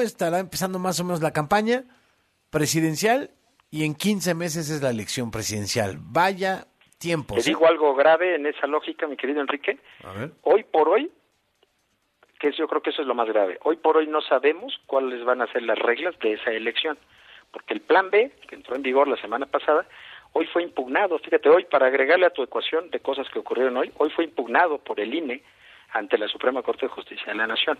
estará empezando más o menos la campaña presidencial y en 15 meses es la elección presidencial. Vaya tiempo. Te digo algo grave en esa lógica, mi querido Enrique. A ver. Hoy por hoy, que yo creo que eso es lo más grave, hoy por hoy no sabemos cuáles van a ser las reglas de esa elección, porque el plan B, que entró en vigor la semana pasada, hoy fue impugnado, fíjate, hoy para agregarle a tu ecuación de cosas que ocurrieron hoy, hoy fue impugnado por el INE ante la Suprema Corte de Justicia de la Nación.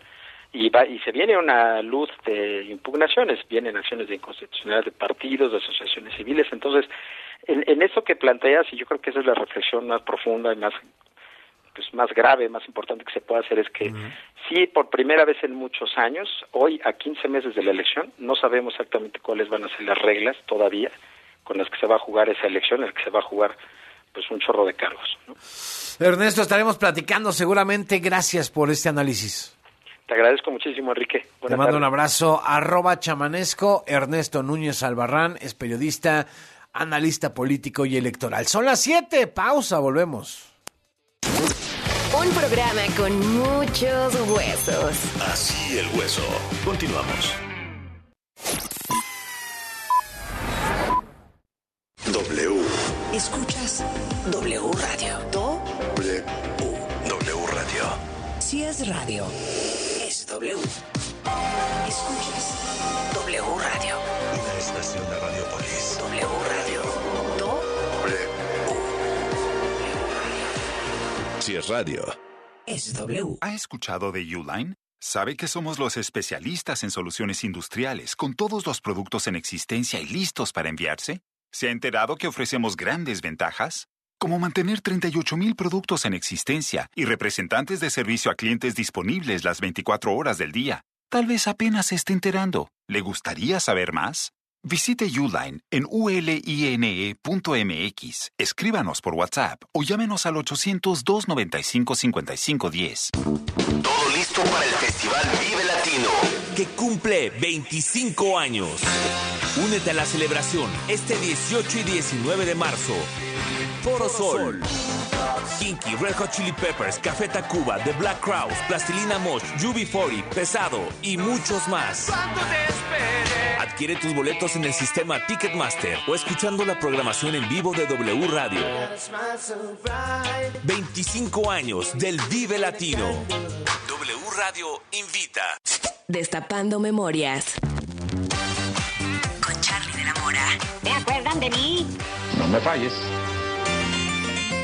Y, va, y se viene una luz de impugnaciones, vienen acciones de inconstitucionalidad de partidos, de asociaciones civiles. Entonces, en, en eso que planteas, y yo creo que esa es la reflexión más profunda y más pues más grave, más importante que se puede hacer es que sí, por primera vez en muchos años, hoy a 15 meses de la elección, no sabemos exactamente cuáles van a ser las reglas todavía con las que se va a jugar esa elección, en las que se va a jugar pues un chorro de cargos. ¿no? Ernesto, estaremos platicando seguramente. Gracias por este análisis. Te agradezco muchísimo, Enrique. Te mando un abrazo. Arroba chamanesco. Ernesto Núñez Albarrán es periodista, analista político y electoral. Son las 7. Pausa, volvemos. Un programa con muchos huesos. Así el hueso. Continuamos. W. Escuchas W Radio. Si es radio. Es W. Escuchas W Radio. Una estación de Radiopolis. W Radio. Do W. Si es radio. es W. ¿Ha escuchado de Uline? Sabe que somos los especialistas en soluciones industriales, con todos los productos en existencia y listos para enviarse. ¿Se ha enterado que ofrecemos grandes ventajas? Como mantener 38.000 productos en existencia y representantes de servicio a clientes disponibles las 24 horas del día. Tal vez apenas se esté enterando. ¿Le gustaría saber más? Visite Uline en uline.mx, escríbanos por WhatsApp o llámenos al 800-295-5510. Todo listo para el Festival Vive Latino. que cumple 25 años. Únete a la celebración este 18 y 19 de marzo. Foro Sol. Kinky, Red Hot Chili Peppers, Café Tacuba, The Black Crowes, Plastilina Mosh, UB40, Pesado y muchos más. Adquiere tus boletos en el sistema Ticketmaster o escuchando la programación en vivo de W Radio. 25 años del Vive Latino. W Radio invita. Destapando memorias. Con Charlie de la Mora. ¿Te acuerdan de mí?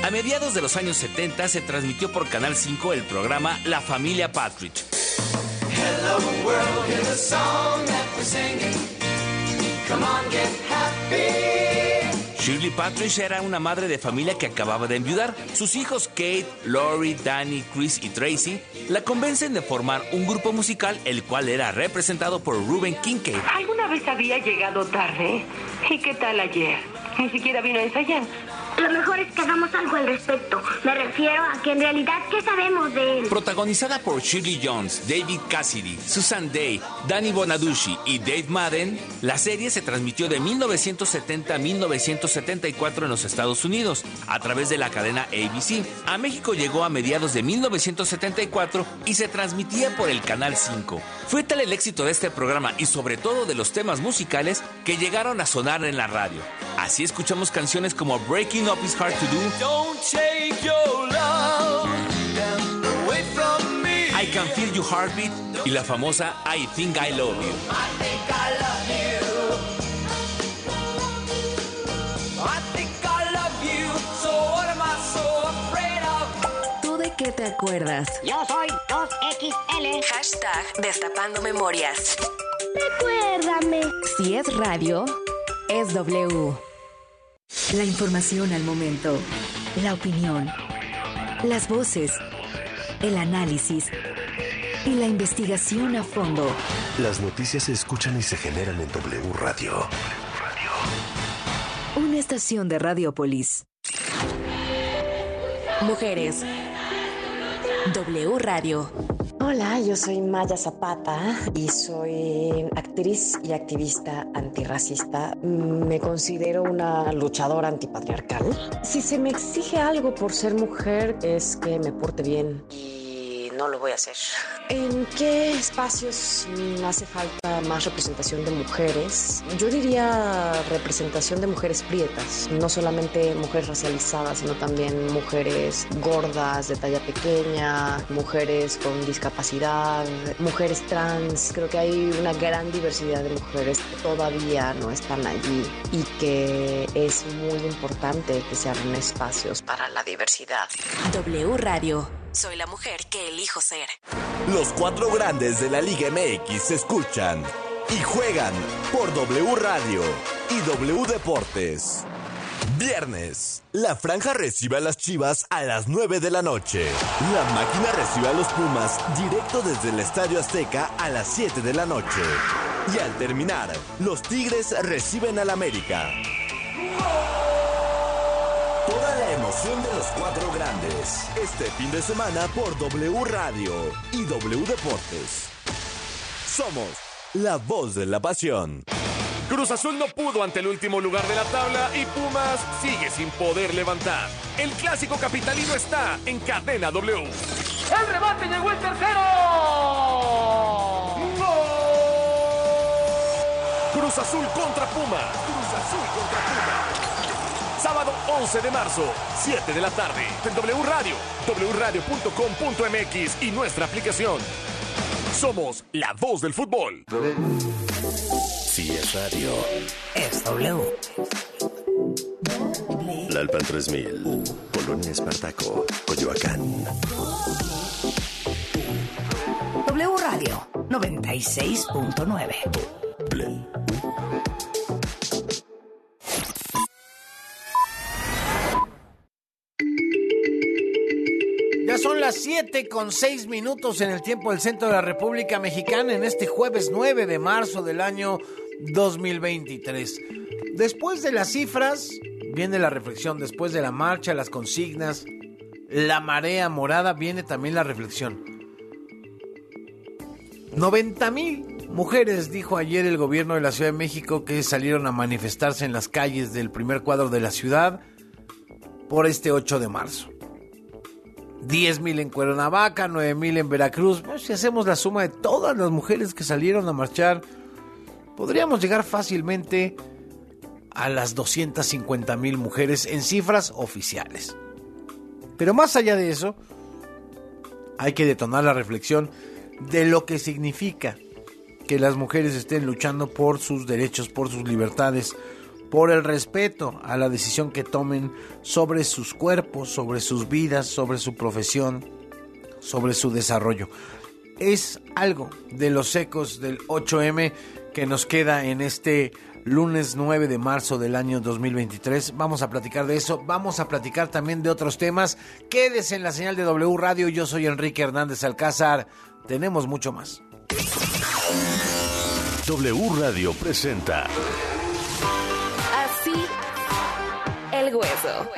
A mediados de los años 70 se transmitió por Canal 5 el programa La Familia Patridge. Shirley Patridge era una madre de familia que acababa de enviudar. Sus hijos Kate, Lori, Danny, Chris y Tracy la convencen de formar un grupo musical el cual era representado por Ruben Kincaid. ¿Alguna vez había llegado tarde? ¿Y qué tal ayer? Ni siquiera vino a ensayar. Lo mejor es que hagamos algo al respecto. Me refiero a que en realidad, ¿qué sabemos de él? Protagonizada por Shirley Jones, David Cassidy, Susan Day, Danny Bonaducci y Dave Madden, la serie se transmitió de 1970 a 1974 en los Estados Unidos a través de la cadena ABC. A México llegó a mediados de 1974 y se transmitía por el Canal 5. Fue tal el éxito de este programa y sobre todo de los temas musicales que llegaron a sonar en la radio. Así escuchamos canciones como Breaking Up Is Hard to Do. I Can Feel Your Heartbeat y la famosa I Think I Love You. ¿Tú de qué te acuerdas? Yo soy 2XL. Hashtag Destapando memorias. Recuérdame. Si es radio, es W. La información al momento. La opinión. Las voces. El análisis. Y la investigación a fondo. Las noticias se escuchan y se generan en W Radio. Una estación de Radiopolis. Mujeres. W Radio. Hola, yo soy Maya Zapata y soy actriz y activista antirracista. Me considero una luchadora antipatriarcal. Si se me exige algo por ser mujer es que me porte bien no lo voy a hacer. ¿En qué espacios hace falta más representación de mujeres? Yo diría representación de mujeres prietas, no solamente mujeres racializadas, sino también mujeres gordas, de talla pequeña, mujeres con discapacidad, mujeres trans. Creo que hay una gran diversidad de mujeres que todavía no están allí y que es muy importante que se abran espacios para la diversidad. W Radio. Soy la mujer que elijo ser. Los cuatro grandes de la Liga MX se escuchan y juegan por W Radio y W Deportes. Viernes, la franja recibe a las Chivas a las 9 de la noche. La máquina recibe a los Pumas directo desde el Estadio Azteca a las 7 de la noche. Y al terminar, los Tigres reciben al América. Emoción de los cuatro grandes. Este fin de semana por W Radio y W Deportes. Somos la voz de la pasión. Cruz Azul no pudo ante el último lugar de la tabla y Pumas sigue sin poder levantar. El clásico capitalino está en cadena W. El remate llegó el tercero. Cruz Azul contra Pumas. Cruz Azul contra Pumas. Sábado 11 de marzo, 7 de la tarde, en W Radio, wradio.com.mx y nuestra aplicación. Somos la voz del fútbol. Si es radio. Es W. La Alpan 3000. Polonia Espartaco. Coyoacán. W Radio 96.9. Son las 7 con 6 minutos en el tiempo del centro de la República Mexicana en este jueves 9 de marzo del año 2023. Después de las cifras, viene la reflexión. Después de la marcha, las consignas, la marea morada, viene también la reflexión. 90 mil mujeres, dijo ayer el gobierno de la Ciudad de México, que salieron a manifestarse en las calles del primer cuadro de la ciudad por este 8 de marzo. 10 mil en Cuernavaca, 9 mil en Veracruz. Bueno, si hacemos la suma de todas las mujeres que salieron a marchar, podríamos llegar fácilmente a las 250 mil mujeres en cifras oficiales. Pero más allá de eso, hay que detonar la reflexión de lo que significa que las mujeres estén luchando por sus derechos, por sus libertades, por el respeto a la decisión que tomen sobre sus cuerpos, sobre sus vidas, sobre su profesión, sobre su desarrollo. Es algo de los ecos del 8M que nos queda en este lunes 9 de marzo del año 2023. Vamos a platicar de eso, vamos a platicar también de otros temas. Quédese en la señal de W Radio, yo soy Enrique Hernández Alcázar, tenemos mucho más. W Radio presenta el hueso.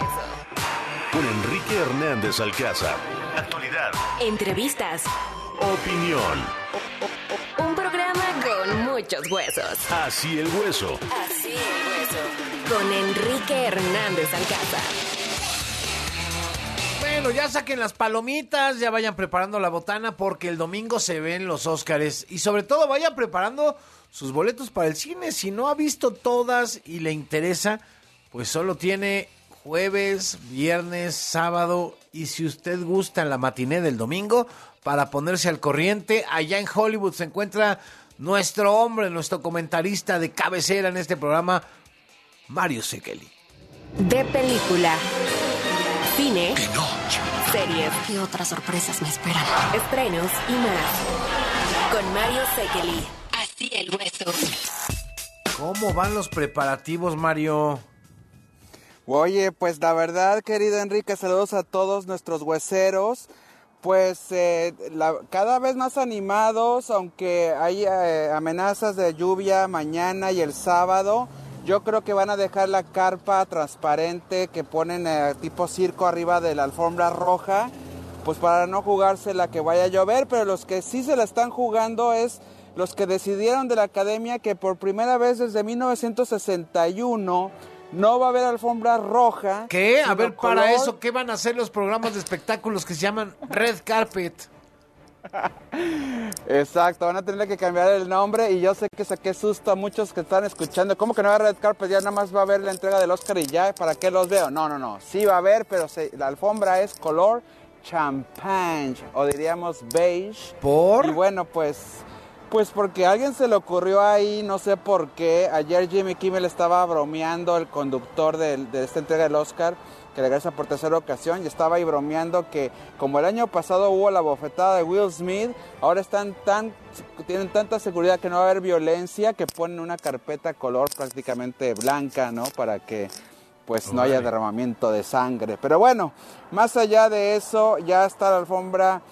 con Enrique Hernández Alcázar. Actualidad. Entrevistas. Opinión. Un programa con muchos huesos. Así el hueso. Así el hueso. Con Enrique Hernández Alcázar. Bueno, ya saquen las palomitas, ya vayan preparando la botana porque el domingo se ven los Óscares y sobre todo vayan preparando sus boletos para el cine. Si no ha visto todas y le interesa, pues solo tiene jueves, viernes, sábado y si usted gusta en la matiné del domingo para ponerse al corriente. Allá en Hollywood se encuentra nuestro hombre, nuestro comentarista de cabecera en este programa, Mario Sekeli. De película. Cine. Series. Y otras sorpresas me esperan. Estrenos y más. Con Mario Sekeli. Así el hueso. ¿Cómo van los preparativos, Mario? Oye, pues la verdad, querido Enrique, saludos a todos nuestros hueseros. Pues eh, cada vez más animados, aunque hay eh, amenazas de lluvia mañana y el sábado. Yo creo que van a dejar la carpa transparente que ponen eh, tipo circo arriba de la alfombra roja, pues para no jugarse la que vaya a llover, pero los que sí se la están jugando es los que decidieron de la academia que por primera vez desde 1961 no va a haber alfombra roja. ¿Qué? A ver, para eso, ¿qué van a hacer los programas de espectáculos que se llaman Red Carpet? Exacto, van a tener que cambiar el nombre y yo sé que saqué susto a muchos que están escuchando. ¿Cómo que no va a haber red carpet? Ya nada más va a haber la entrega del Oscar y ya, ¿para qué los veo? No, no, no, sí va a haber, pero la alfombra es color champagne o diríamos beige. ¿Por? Y bueno, pues pues porque a alguien se le ocurrió ahí, no sé por qué. Ayer Jimmy Kimmel estaba bromeando, el conductor de, de esta entrega del Oscar, que regresa por tercera ocasión, y estaba ahí bromeando que como el año pasado hubo la bofetada de Will Smith, ahora están tan, tienen tanta seguridad que no va a haber violencia que ponen una carpeta color prácticamente blanca, ¿no? Para que pues no haya derramamiento de sangre. Pero bueno, más allá de eso, ya está la alfombra,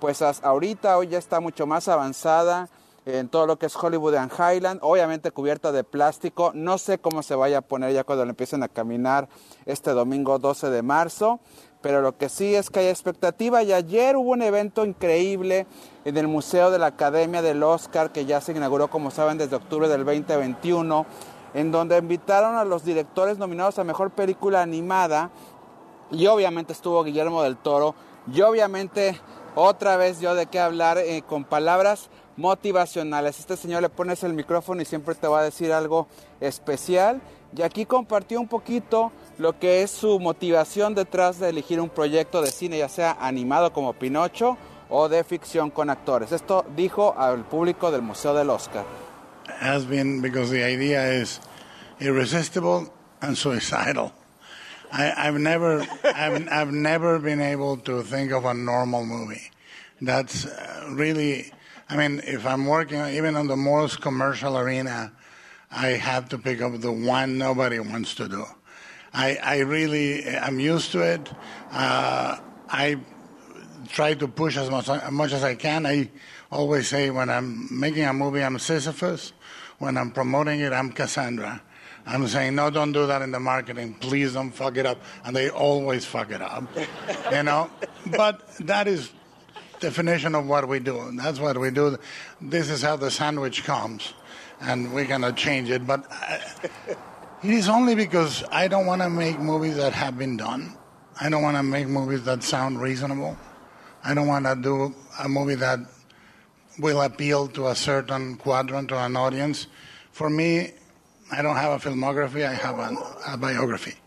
pues ahorita hoy ya está mucho más avanzada en todo lo que es Hollywood and Highland, obviamente cubierta de plástico. No sé cómo se vaya a poner ya cuando le empiecen a caminar este domingo 12 de marzo, pero lo que sí es que hay expectativa. Y ayer hubo un evento increíble en el Museo de la Academia del Oscar que ya se inauguró, como saben, desde octubre del 2021, en donde invitaron a los directores nominados a Mejor Película Animada. Y obviamente estuvo Guillermo del Toro. Y obviamente otra vez yo de qué hablar eh, con palabras motivacionales. Este señor le pones el micrófono y siempre te va a decir algo especial. Y aquí compartió un poquito lo que es su motivación detrás de elegir un proyecto de cine, ya sea animado como Pinocho o de ficción con actores. Esto dijo al público del Museo del Oscar. Has been because the idea is irresistible and suicidal. I, I've never, I've, I've never been able to think of a normal movie. That's uh, really I mean, if I'm working even on the most commercial arena, I have to pick up the one nobody wants to do. I, I really am used to it. Uh, I try to push as much, as much as I can. I always say when I'm making a movie, I'm Sisyphus. When I'm promoting it, I'm Cassandra. I'm saying, no, don't do that in the marketing. Please don't fuck it up. And they always fuck it up, you know? But that is definition of what we do. That's what we do. This is how the sandwich comes, and we're gonna change it. But I, it is only because I don't want to make movies that have been done. I don't want to make movies that sound reasonable. I don't want to do a movie that will appeal to a certain quadrant or an audience. For me, I don't have a filmography, I have a, a biography.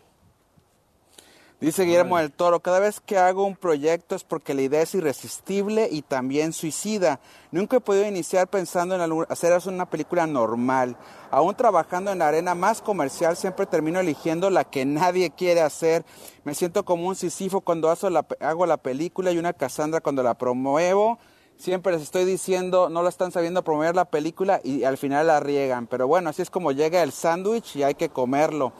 Dice Guillermo del Toro, cada vez que hago un proyecto es porque la idea es irresistible y también suicida. Nunca he podido iniciar pensando en hacer una película normal. Aún trabajando en la arena más comercial, siempre termino eligiendo la que nadie quiere hacer. Me siento como un sisifo cuando hago la, película y una Cassandra cuando la promuevo. Siempre les estoy diciendo, no lo están sabiendo promover la película y al final la riegan. Pero bueno, así es como llega el sándwich y hay que comerlo.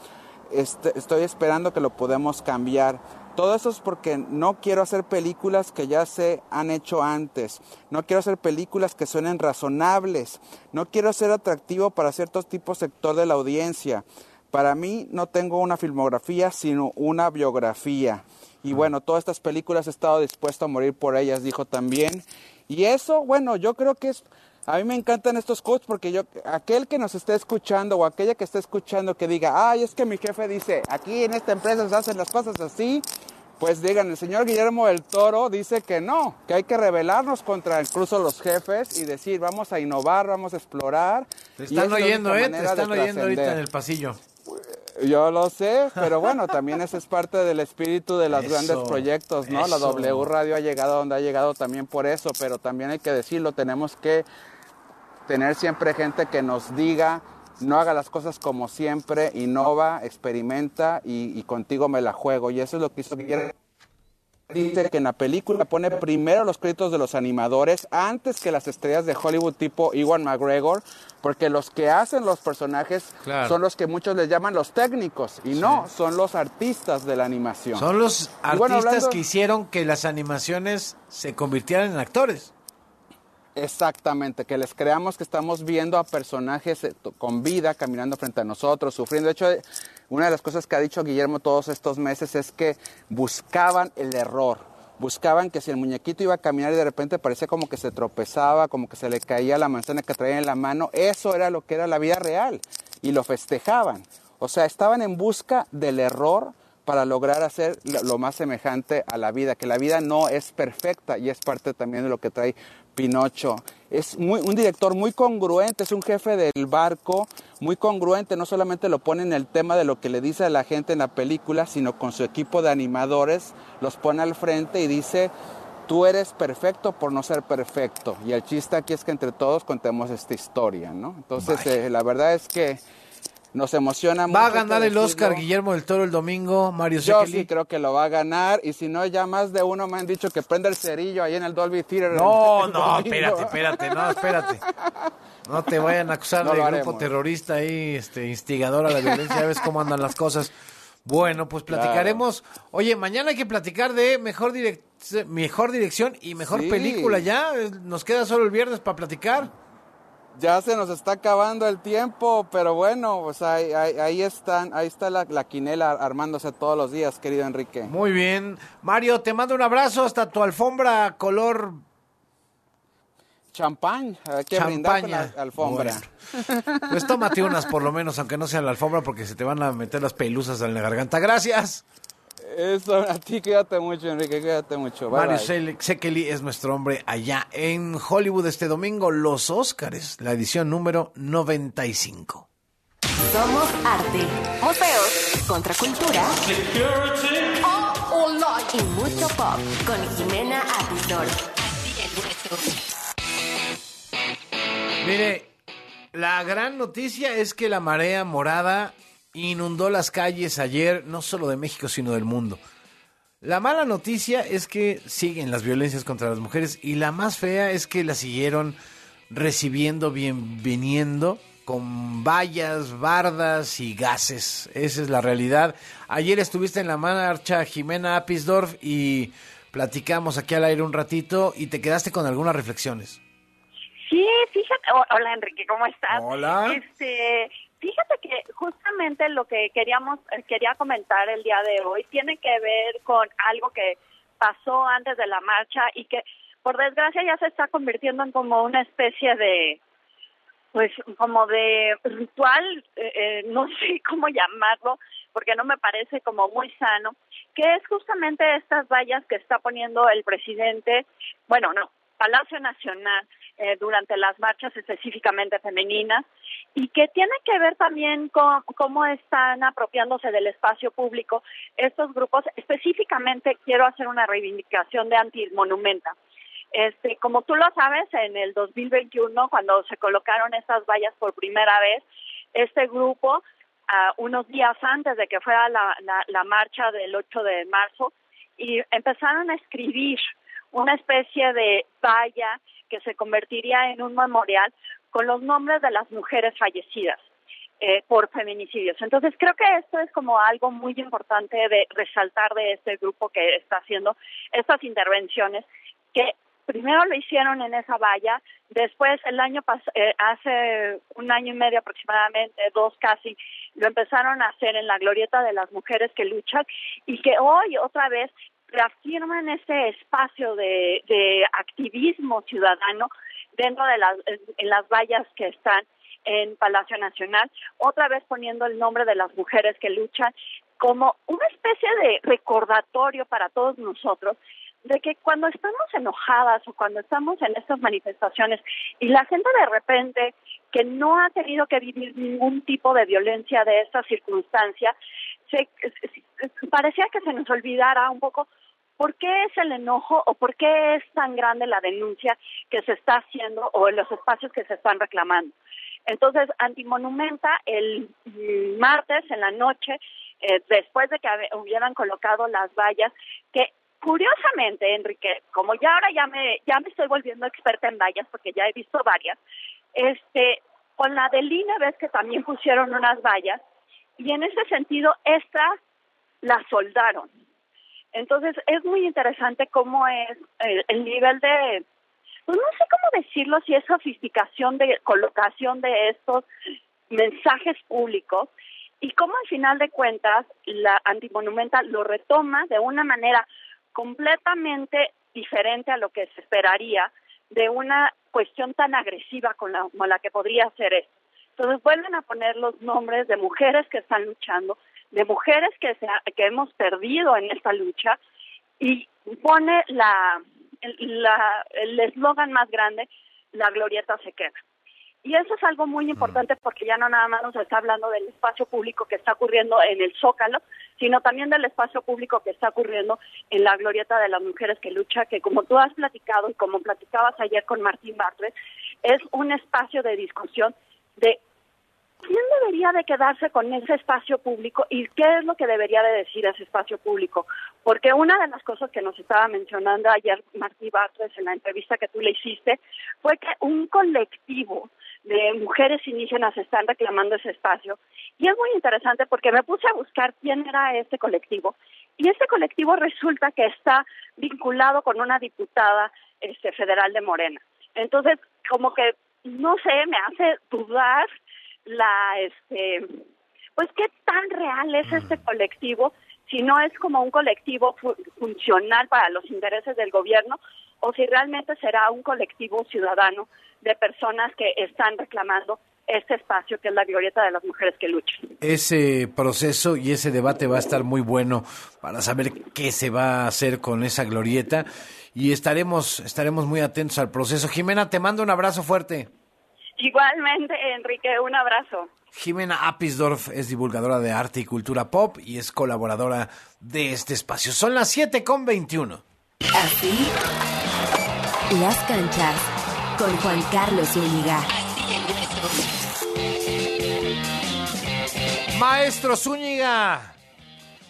Este, estoy esperando que lo podemos cambiar. Todo eso es porque no quiero hacer películas que ya se han hecho antes. No quiero hacer películas que suenen razonables. No quiero ser atractivo para ciertos tipos sector de la audiencia. Para mí no tengo una filmografía, sino una biografía. Y bueno, todas estas películas he estado dispuesto a morir por ellas, dijo también. Y eso, bueno, yo creo que es a mí me encantan estos quotes porque yo, aquel que nos esté escuchando o aquella que esté escuchando que diga, ay, es que mi jefe dice, aquí en esta empresa se hacen las cosas así, pues digan, el señor Guillermo del Toro dice que no, que hay que rebelarnos contra incluso los jefes y decir, vamos a innovar, vamos a explorar. Te están oyendo, ¿eh? Te están oyendo ahorita en el pasillo. Yo lo sé, pero bueno, también ese es parte del espíritu de los grandes proyectos, ¿no? La W Radio ha llegado donde ha llegado también por eso, pero también hay que decirlo, tenemos que tener siempre gente que nos diga, no haga las cosas como siempre, innova, experimenta y, contigo me la juego. Y eso es lo que hizo Guillermo. Dice que en la película pone primero los créditos de los animadores antes que las estrellas de Hollywood tipo Iwan McGregor, porque los que hacen los personajes son los que muchos les llaman los técnicos y no, son los artistas de la animación. Son los artistas que hicieron que las animaciones se convirtieran en actores. Exactamente, que les creamos que estamos viendo a personajes eh, con vida caminando frente a nosotros, sufriendo. De hecho, eh, una de las cosas que ha dicho Guillermo todos estos meses es que buscaban el error, buscaban que si el muñequito iba a caminar y de repente parecía como que se tropezaba, como que se le caía la manzana que traía en la mano, eso era lo que era la vida real y lo festejaban. O sea, estaban en busca del error para lograr hacer lo, lo más semejante a la vida, que la vida no es perfecta y es parte también de lo que trae Pinocho. Es muy, un director muy congruente, es un jefe del barco, muy congruente, no solamente lo pone en el tema de lo que le dice a la gente en la película, sino con su equipo de animadores, los pone al frente y dice, tú eres perfecto por no ser perfecto. Y el chiste aquí es que entre todos contemos esta historia, ¿no? Entonces, eh, la verdad es que nos emociona mucho. Va a ganar el Oscar. Guillermo del Toro el domingo, Mario Yo Sekeli. sí creo que lo va a ganar y si no ya más de uno me han dicho que prenda el cerillo ahí en el Dolby Theater. No, el no, domingo. espérate, espérate, no, espérate. No te vayan a acusar No de grupo haremos. terrorista ahí, este, instigador a la violencia, ya ves cómo andan las cosas. Bueno, pues platicaremos. Oye, mañana hay que platicar de mejor, direc- mejor dirección y mejor Sí. película ya. Nos queda solo el viernes para platicar. Ya se nos está acabando el tiempo, pero bueno, pues ahí, ahí, ahí están, ahí está la, la quinela armándose todos los días, querido Enrique. Muy bien. Mario, te mando un abrazo hasta tu alfombra color Champán, hay que brindar con la champaña. alfombra. Bueno. Pues tómate unas por lo menos, aunque no sea la alfombra, porque se te van a meter las pelusas en la garganta. Gracias. Eso, a ti cuídate mucho, Enrique, cuídate mucho. Bye. Sele- Sekeli es nuestro hombre allá en Hollywood este domingo, los Óscares, la edición número 95. Somos arte, museos, contracultura y mucho pop con Jimena Atisdor. Mire, la gran noticia es que la marea morada inundó las calles ayer, no solo de México, sino del mundo. La mala noticia es que siguen las violencias contra las mujeres y la más fea es que la siguieron recibiendo, bienveniendo con vallas, bardas y gases. Esa es la realidad. Ayer estuviste en la marcha Jimena Apisdorf y platicamos aquí al aire un ratito y te quedaste con algunas reflexiones. Sí, fíjate, ho- hola Enrique, ¿cómo estás? Hola. Este, fíjate que justamente lo que queríamos, eh, quería comentar el día de hoy tiene que ver con algo que pasó antes de la marcha y que por desgracia ya se está convirtiendo en como una especie de, pues como de ritual, eh, eh, no sé cómo llamarlo, porque no me parece como muy sano, que es justamente estas vallas que está poniendo el presidente, bueno, no, Palacio Nacional eh, durante las marchas específicamente femeninas y que tiene que ver también con cómo están apropiándose del espacio público estos grupos. Específicamente quiero hacer una reivindicación de antimonumenta. Este, como tú lo sabes, en el 2021, cuando se colocaron estas vallas por primera vez, este grupo, ah, unos días antes de que fuera la, la, la marcha del 8 de marzo, y empezaron a escribir una especie de valla que se convertiría en un memorial con los nombres de las mujeres fallecidas eh, por feminicidios. Entonces creo que esto es como algo muy importante de resaltar de este grupo que está haciendo estas intervenciones que primero lo hicieron en esa valla, después el año pas- eh, hace un año y medio aproximadamente, dos casi, lo empezaron a hacer en la glorieta de las mujeres que luchan y que hoy otra vez reafirman ese espacio de, activismo ciudadano dentro de las en las vallas que están en Palacio Nacional, otra vez poniendo el nombre de las mujeres que luchan como una especie de recordatorio para todos nosotros de que cuando estamos enojadas o cuando estamos en estas manifestaciones y la gente de repente que no ha tenido que vivir ningún tipo de violencia de esta circunstancia, se, parecía que se nos olvidara un poco por qué es el enojo o por qué es tan grande la denuncia que se está haciendo o los espacios que se están reclamando. Entonces, Antimonumenta el martes en la noche, eh, después de que hubieran colocado las vallas, que curiosamente, Enrique, como ya ahora ya me ya me estoy volviendo experta en vallas porque ya he visto varias, este, con la del INE ves que también pusieron unas vallas y en ese sentido estas las soldaron. Entonces es muy interesante cómo es el nivel de, pues no sé cómo decirlo, si es sofisticación de colocación de estos mensajes públicos y cómo al final de cuentas la antimonumenta lo retoma de una manera completamente diferente a lo que se esperaría de una cuestión tan agresiva con la, como la que podría ser esto. Entonces vuelven a poner los nombres de mujeres que están luchando, de mujeres que, se ha- que hemos perdido en esta lucha y pone la la- el eslogan más grande, la glorieta se queda. Y eso es algo muy importante porque ya no nada más nos está hablando del espacio público que está ocurriendo en el Zócalo, sino también del espacio público que está ocurriendo en la glorieta de las mujeres que lucha, que como tú has platicado y como platicabas ayer con Martín Bartlett, es un espacio de discusión de quién debería de quedarse con ese espacio público y qué es lo que debería de decir ese espacio público. Porque una de las cosas que nos estaba mencionando ayer Martí Bartres en la entrevista que tú le hiciste fue que un colectivo de mujeres indígenas están reclamando ese espacio. Y es muy interesante porque me puse a buscar quién era este colectivo. Y este colectivo resulta que está vinculado con una diputada este, federal de Morena. Entonces, como que, no sé, me hace dudar la este pues qué tan real es este colectivo si no es como un colectivo fu- funcional para los intereses del gobierno o si realmente será un colectivo ciudadano de personas que están reclamando este espacio que es la glorieta de las mujeres que luchan. Ese proceso y ese debate va a estar muy bueno para saber qué se va a hacer con esa glorieta y estaremos estaremos muy atentos al proceso. Jimena, te mando un abrazo fuerte. Igualmente, Enrique, un abrazo. Jimena Apisdorf es divulgadora de arte y cultura pop y es colaboradora de este espacio. Son las 7 con 21. Así, las canchas con Juan Carlos Zúñiga. Maestro Zúñiga.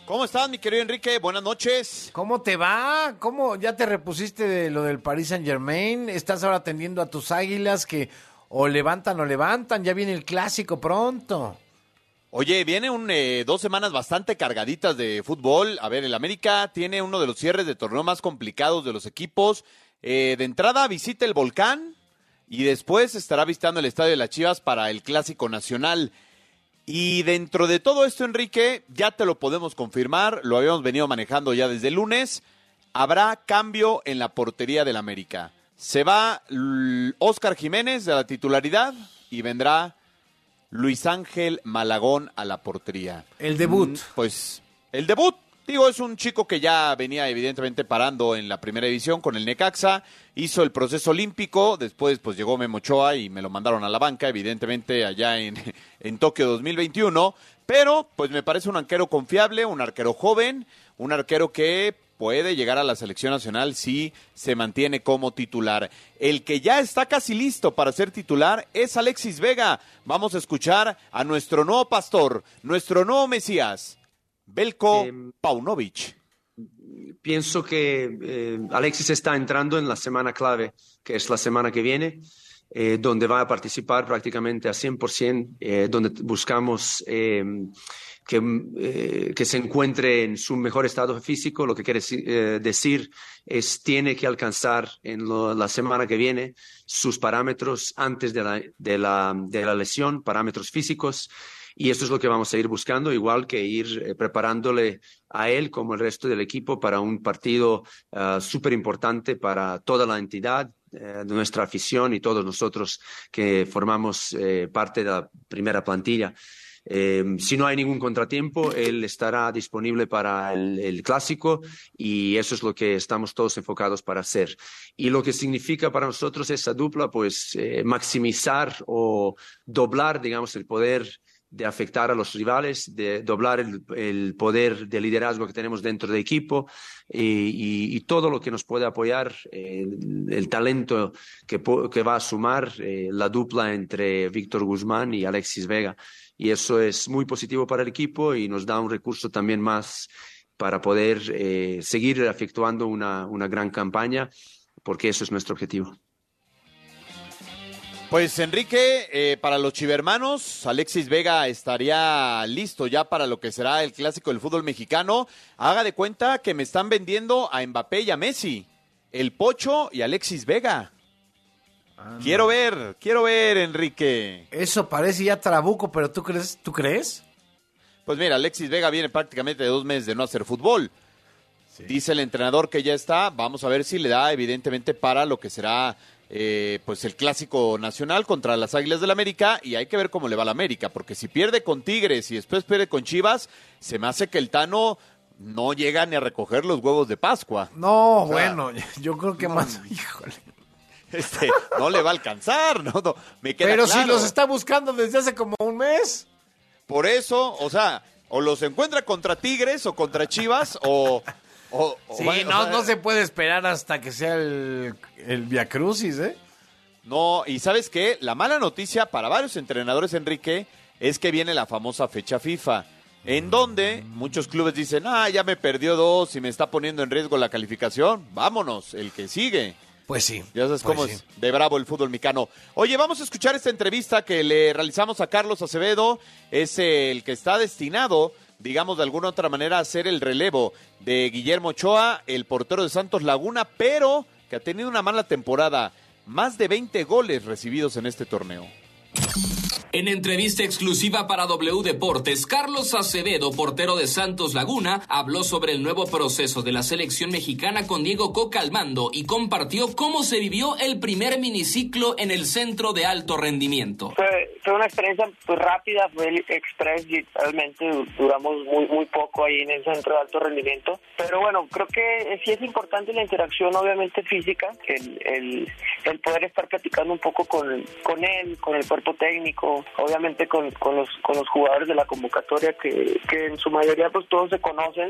¿Cómo estás, mi querido Enrique? Buenas noches. ¿Cómo te va? ¿Cómo ya te repusiste de lo del Paris Saint Germain? ¿Estás ahora atendiendo a tus águilas que o levantan o levantan? Ya viene el clásico pronto. Oye, viene un, eh, dos semanas bastante cargaditas de fútbol. A ver, el América tiene uno de los cierres de torneo más complicados de los equipos. Eh, de entrada visita el Volcán y después estará visitando el Estadio de las Chivas para el Clásico Nacional. Y dentro de todo esto, Enrique, ya te lo podemos confirmar, lo habíamos venido manejando ya desde el lunes, habrá cambio en la portería del América. Se va Óscar Jiménez de la titularidad y vendrá Luis Ángel Malagón a la portería. El debut. Mm, Pues el debut, digo, es un chico que ya venía evidentemente parando en la primera división con el Necaxa, hizo el proceso olímpico, después pues llegó Memo Ochoa y me lo mandaron a la banca, evidentemente allá en, en Tokio 2021, pero pues me parece un arquero confiable, un arquero joven, un arquero que puede llegar a la selección nacional si se mantiene como titular. El que ya está casi listo para ser titular es Alexis Vega. Vamos a escuchar a nuestro nuevo pastor, nuestro nuevo Mesías, Belko Paunovic. Pienso que eh, Alexis está entrando en la semana clave, que es la semana que viene, eh, donde va a participar prácticamente a 100%, eh, donde buscamos eh, que, eh, que se encuentre en su mejor estado físico. Lo que quiere eh, decir es tiene que alcanzar en lo- la semana que viene sus parámetros antes de la, de la, de la lesión, parámetros físicos. Y esto es lo que vamos a ir buscando, igual que ir eh, preparándole a él como el resto del equipo para un partido súper importante para toda la entidad, eh, de nuestra afición y todos nosotros que formamos eh, parte de la primera plantilla. Eh, si no hay ningún contratiempo, él estará disponible para el, clásico y eso es lo que estamos todos enfocados para hacer. Y lo que significa para nosotros esa dupla, pues eh, maximizar o doblar, digamos, el poder de afectar a los rivales, de doblar el, poder de liderazgo que tenemos dentro del equipo y, y- todo lo que nos puede apoyar, eh, el, talento que va a sumar eh, la dupla entre Víctor Guzmán y Alexis Vega. Y eso es muy positivo para el equipo y nos da un recurso también más para poder eh, seguir efectuando una, una gran campaña, porque eso es nuestro objetivo. Pues Enrique, eh, para los chivermanos, Alexis Vega estaría listo ya para lo que será el clásico del fútbol mexicano. Haga de cuenta que me están vendiendo a Mbappé y a Messi, el Pocho y Alexis Vega. Quiero ver, quiero ver, Enrique. Eso parece ya trabuco, pero ¿tú crees? ¿Tú crees? Pues mira, Alexis Vega viene prácticamente de dos meses de no hacer fútbol. Dice el entrenador que ya está. Vamos a ver si le da, evidentemente, para lo que será eh, pues el clásico nacional contra las Águilas del América y hay que ver cómo le va a la América, porque si pierde con Tigres y después pierde con Chivas, se me hace que el Tano no llega ni a recoger los huevos de Pascua. No, O sea, bueno, yo creo que más, híjole. Este, no le va a alcanzar, no, no, me queda Pero si los está buscando desde hace como un mes. Por eso, o sea, o los encuentra contra Tigres o contra Chivas o... o- o Sí, va- o no, sea, no se puede esperar hasta que sea el, el Via Crucis, ¿eh? No, y ¿sabes qué? La mala noticia para varios entrenadores, Enrique, es que viene la famosa fecha FIFA, en donde muchos clubes dicen, ah, ya me perdió dos y me está poniendo en riesgo la calificación. Vámonos, el que sigue. Pues sí. Ya sabes pues cómo sí. es de bravo el fútbol mexicano. Oye, vamos a escuchar esta entrevista que le realizamos a Carlos Acevedo. Es el que está destinado, digamos de alguna otra manera, a ser el relevo de Guillermo Ochoa, el portero de Santos Laguna, pero que ha tenido una mala temporada. Más de 20 goles recibidos en este torneo. En entrevista exclusiva para W Deportes, Carlos Acevedo, portero de Santos Laguna, habló sobre el nuevo proceso de la selección mexicana con Diego Coca al mando y compartió cómo se vivió el primer miniciclo en el centro de alto rendimiento. Fue, fue una experiencia pues, rápida, fue el express realmente du- duramos muy muy poco ahí en el centro de alto rendimiento. Pero bueno, creo que sí es importante la interacción obviamente física, el, el, el poder estar platicando un poco con, con él, con el cuerpo técnico, obviamente con, con, los, con los jugadores de la convocatoria que, que en su mayoría pues todos se conocen.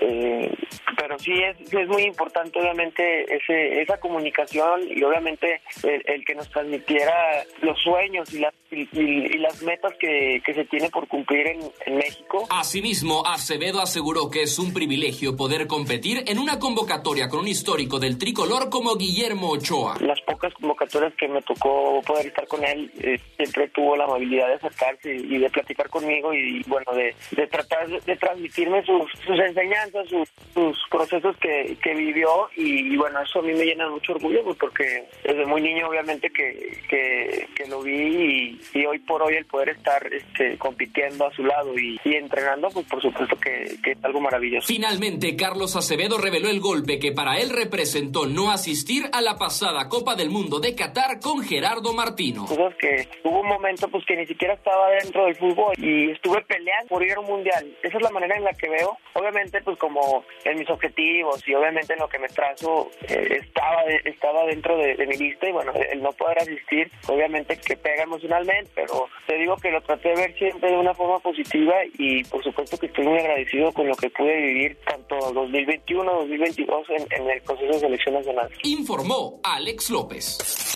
eh, pero sí es, es muy importante obviamente ese, esa comunicación y obviamente el, el que nos transmitiera los sueños y las, y, y- y las metas que, que se tiene por cumplir en, en México. Asimismo, Acevedo aseguró que es un privilegio poder competir en una convocatoria con un histórico del tricolor como Guillermo Ochoa. Las pocas convocatorias que me tocó poder estar con él, eh, siempre tuvo la amabilidad de acercarse y de platicar conmigo y bueno, de, de tratar de, transmitirme sus, sus enseñanzas, sus, sus procesos que, que vivió y, y, bueno, eso a mí me llena de mucho orgullo pues, porque desde muy niño obviamente que, que, que lo vi y, y hoy por hoy el poder estar este, compitiendo a su lado y, y entrenando, pues por supuesto que, que es algo maravilloso. Finalmente, Carlos Acevedo reveló el golpe que para él representó no asistir a la pasada Copa del Mundo de Qatar con Gerardo Martino. cosas que hubo un momento pues que ni siquiera estaba dentro del fútbol y estuve peleando por ir a un mundial. Esa es la manera en la que veo. Obviamente pues como en mis objetivos y obviamente en lo que me trazo eh, estaba estaba dentro de, de mi lista y bueno, el no poder asistir obviamente que pega emocionalmente, pero te digo que lo traté de ver siempre de una forma positiva y por supuesto que estoy muy agradecido con lo que pude vivir tanto 2021, 2022 en, en el proceso de selección nacional. Informó Alex López.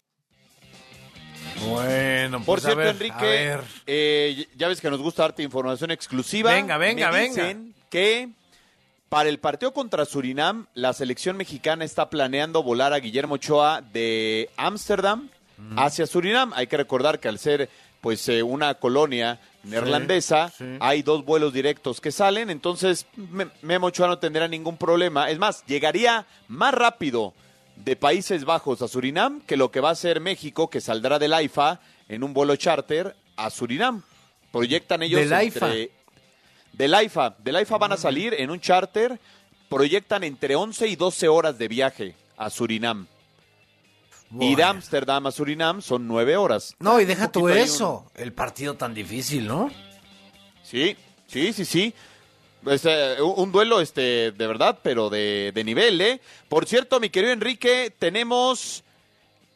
Bueno, Por pues a cierto, ver, Enrique, ver. eh, ya ves que nos gusta darte información exclusiva. Venga, venga, Me dicen que para el partido contra Surinam, la selección mexicana está planeando volar a Guillermo Ochoa de Ámsterdam hacia Surinam. Hay que recordar que al ser pues eh, una colonia neerlandesa, sí. hay dos vuelos directos que salen, entonces Me- Memo Ochoa no tendrá ningún problema. Es más, llegaría más rápido de Países Bajos a Surinam que lo que va a hacer México, que saldrá del AIFA en un vuelo charter a Surinam. Proyectan ellos ¿Del AIFA? del AIFA. Del AIFA van a salir en un charter, proyectan entre 11 y 12 horas de viaje a Surinam. Y de. Ámsterdam a Surinam son 9 horas. No, y deja tú eso. El partido tan difícil, ¿no? Sí, sí, sí, sí. Este, un un duelo, este, de verdad, pero de, de nivel, ¿eh? Por cierto, mi querido Enrique, tenemos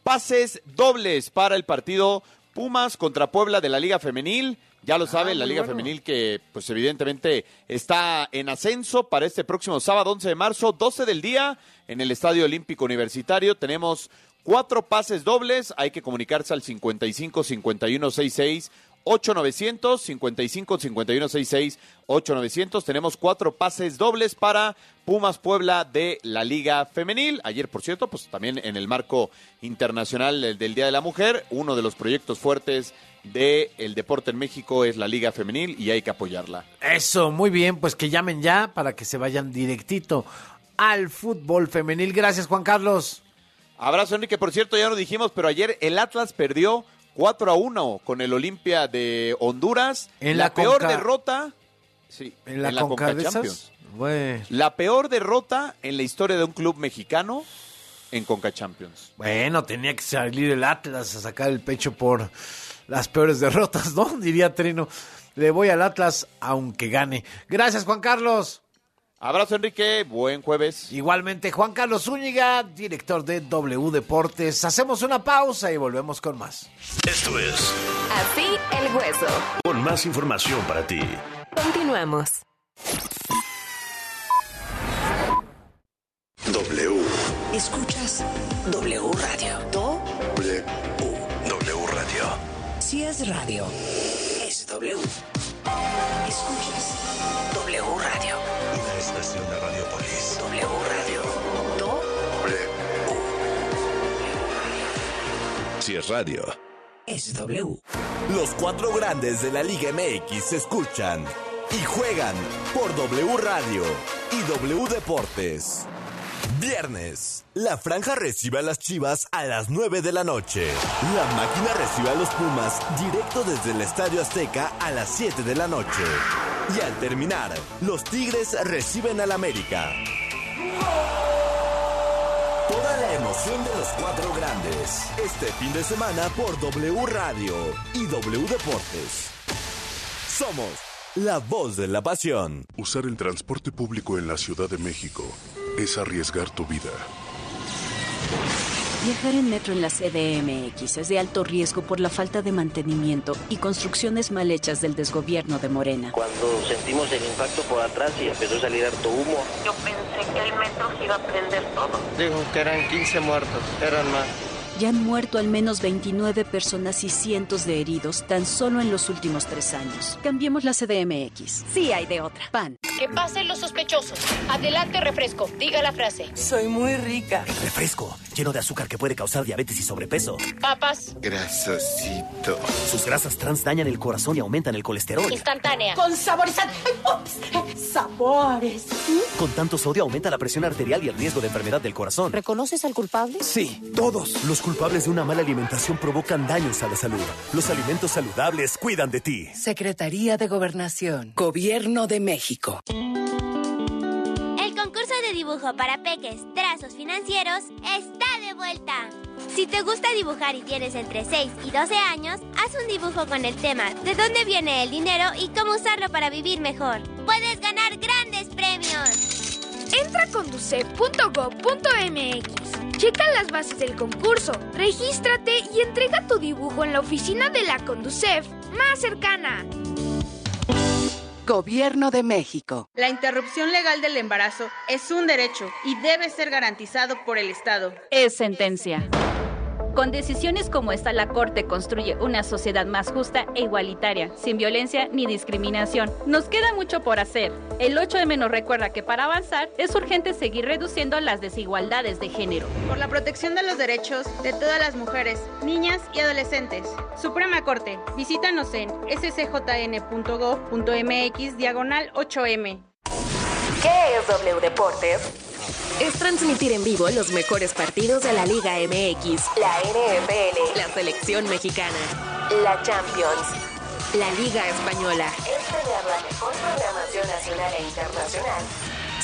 pases dobles para el partido Pumas contra Puebla de la Liga Femenil. Ya lo saben, la Liga bueno. Femenil que, pues evidentemente, está en ascenso para este próximo sábado, 11 de marzo, 12 del día, en el Estadio Olímpico Universitario. Tenemos cuatro pases dobles. Hay que comunicarse al 55 51 66 8900 55 51 66 8900 tenemos cuatro pases dobles para Pumas Puebla de la Liga Femenil. Ayer, por cierto, pues también en el marco internacional del, Día de la Mujer, uno de los proyectos fuertes del deporte en México es la Liga Femenil y hay que apoyarla. Eso, muy bien, pues que llamen ya para que se vayan directito al fútbol femenil. Gracias, Juan Carlos. Abrazo, Enrique. Por cierto, ya lo dijimos, pero ayer el Atlas perdió 4 a 1 con el Olimpia de Honduras. En la, la peor Conca- derrota. Sí, En la, Conca Conca de esas, Champions. La peor derrota en la historia de un club mexicano en Conca Champions. Bueno, tenía que salir el Atlas a sacar el pecho por las peores derrotas, ¿no? Diría Trino. Le voy al Atlas aunque gane. Gracias, Juan Carlos. Abrazo, Enrique. Buen jueves. Igualmente, Juan Carlos Zúñiga, director de W Deportes. Hacemos una pausa y volvemos con más. Esto es Así el hueso. con más información para ti. Continuamos. W. Escuchas W Radio. Do, W. W Radio. si es radio, es W. Escuchas W Radio. Estación de Radiopolis. W Radio. Do, Si es radio. es W. Los cuatro grandes de la Liga MX se escuchan y juegan por W Radio y W Deportes. Viernes, la franja recibe a las Chivas a las 9 de la noche. La máquina recibe a los Pumas directo desde el Estadio Azteca a las 7 de la noche. Y al terminar, los Tigres reciben al América. Toda la emoción de los cuatro grandes. Este fin de semana por W Radio y W Deportes. Somos la voz de la pasión. Usar el transporte público en la Ciudad de México es arriesgar tu vida. Viajar en metro en la CDMX es de alto riesgo por la falta de mantenimiento y construcciones mal hechas del desgobierno de Morena. Cuando sentimos el impacto por atrás y empezó a salir harto humo. Yo pensé que el metro se iba a prender todo. Dijo que eran 15 muertos, eran más. Ya han muerto al menos 29 personas y cientos de heridos tan solo en los últimos tres años. Cambiemos la CDMX. Sí hay de otra. PAN. Que pasen los sospechosos. Adelante, refresco. Diga la frase. Soy muy rica. Refresco, lleno de azúcar que puede causar diabetes y sobrepeso. Papas. Grasosito. Sus grasas trans dañan el corazón y aumentan el colesterol. Instantánea. Con saborizante. Sabores. Con tanto sodio aumenta la presión arterial y el riesgo de enfermedad del corazón. ¿Reconoces al culpable? Sí, todos. Los culpables de una mala alimentación provocan daños a la salud. Los alimentos saludables cuidan de ti. Secretaría de Gobernación. Gobierno de México. El concurso de dibujo para peques, trazos financieros, está de vuelta. Si te gusta dibujar y tienes entre 6 y 12 años, haz un dibujo con el tema de dónde viene el dinero y cómo usarlo para vivir mejor. Puedes ganar grandes premios. Entra a conducef.gov.mx. Checa las bases del concurso, regístrate y entrega tu dibujo en la oficina de la Conducef más cercana. Gobierno de México. La interrupción legal del embarazo es un derecho y debe ser garantizado por el Estado. Es sentencia. Con decisiones como esta, la Corte construye una sociedad más justa e igualitaria, sin violencia ni discriminación. Nos queda mucho por hacer. El 8M nos recuerda que para avanzar es urgente seguir reduciendo las desigualdades de género. Por la protección de los derechos de todas las mujeres, niñas y adolescentes. Suprema Corte, visítanos en scjn.gov.mx diagonal 8M. ¿Qué es W Deportes? Es transmitir en vivo los mejores partidos de la Liga MX, la NFL, la selección mexicana, la Champions, la Liga Española. Es tener la mejor programación nacional e internacional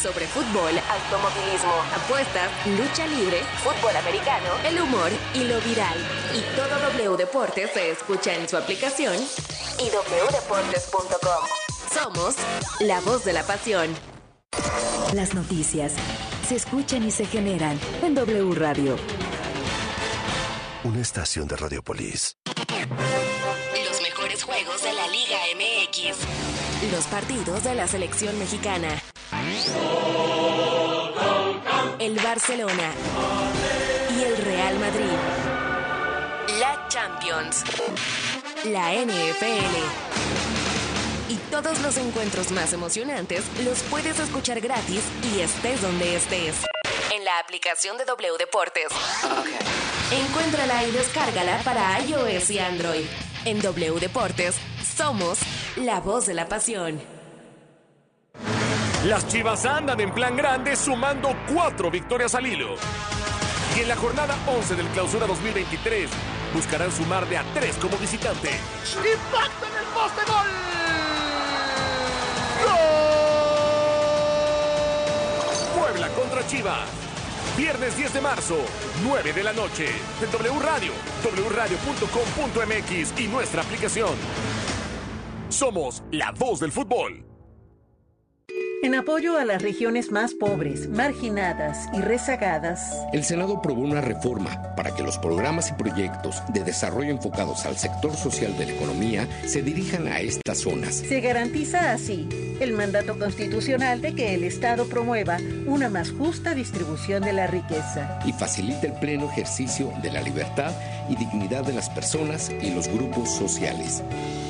sobre fútbol, automovilismo, apuestas, lucha libre, fútbol americano, el humor y lo viral. Y todo W Deportes se escucha en su aplicación y wdeportes.com. Somos la voz de la pasión. Las noticias se escuchan y se generan en W Radio. Una estación de Radiopolis. Los mejores juegos de la Liga MX. Los partidos de la selección mexicana. El Barcelona. Y el Real Madrid. La Champions. La NFL. Y todos los encuentros más emocionantes los puedes escuchar gratis y estés donde estés. En la aplicación de W Deportes. Encuéntrala y descárgala para iOS y Android. En W Deportes somos la voz de la pasión. Las Chivas andan en plan grande sumando cuatro victorias al hilo. Y en la jornada 11 del Clausura 2023 buscarán sumar de a tres como visitante. ¡Impacto en el poste gol! Contra Chivas. Viernes 10 de marzo, 9 de la noche, en W Radio, wradio.com.mx y nuestra aplicación. Somos la voz del fútbol. En apoyo a las regiones más pobres, marginadas y rezagadas, el Senado aprobó una reforma para que los programas y proyectos de desarrollo enfocados al sector social de la economía se dirijan a estas zonas. Se garantiza así el mandato constitucional de que el Estado promueva una más justa distribución de la riqueza y facilite el pleno ejercicio de la libertad y dignidad de las personas y los grupos sociales.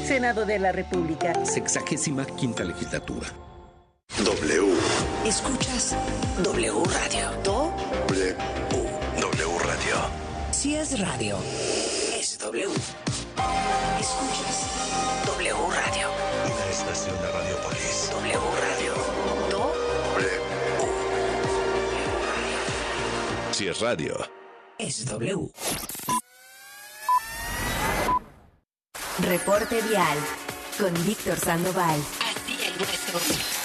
Senado de la República. Sexagésima quinta legislatura. W. Escuchas W Radio. Do. W. W Radio. Si es radio, es W. Escuchas W Radio. Una estación de Radiopolis. W Radio. Do. W. Si es radio, es W. Reporte Vial con Víctor Sandoval. Así el hueso.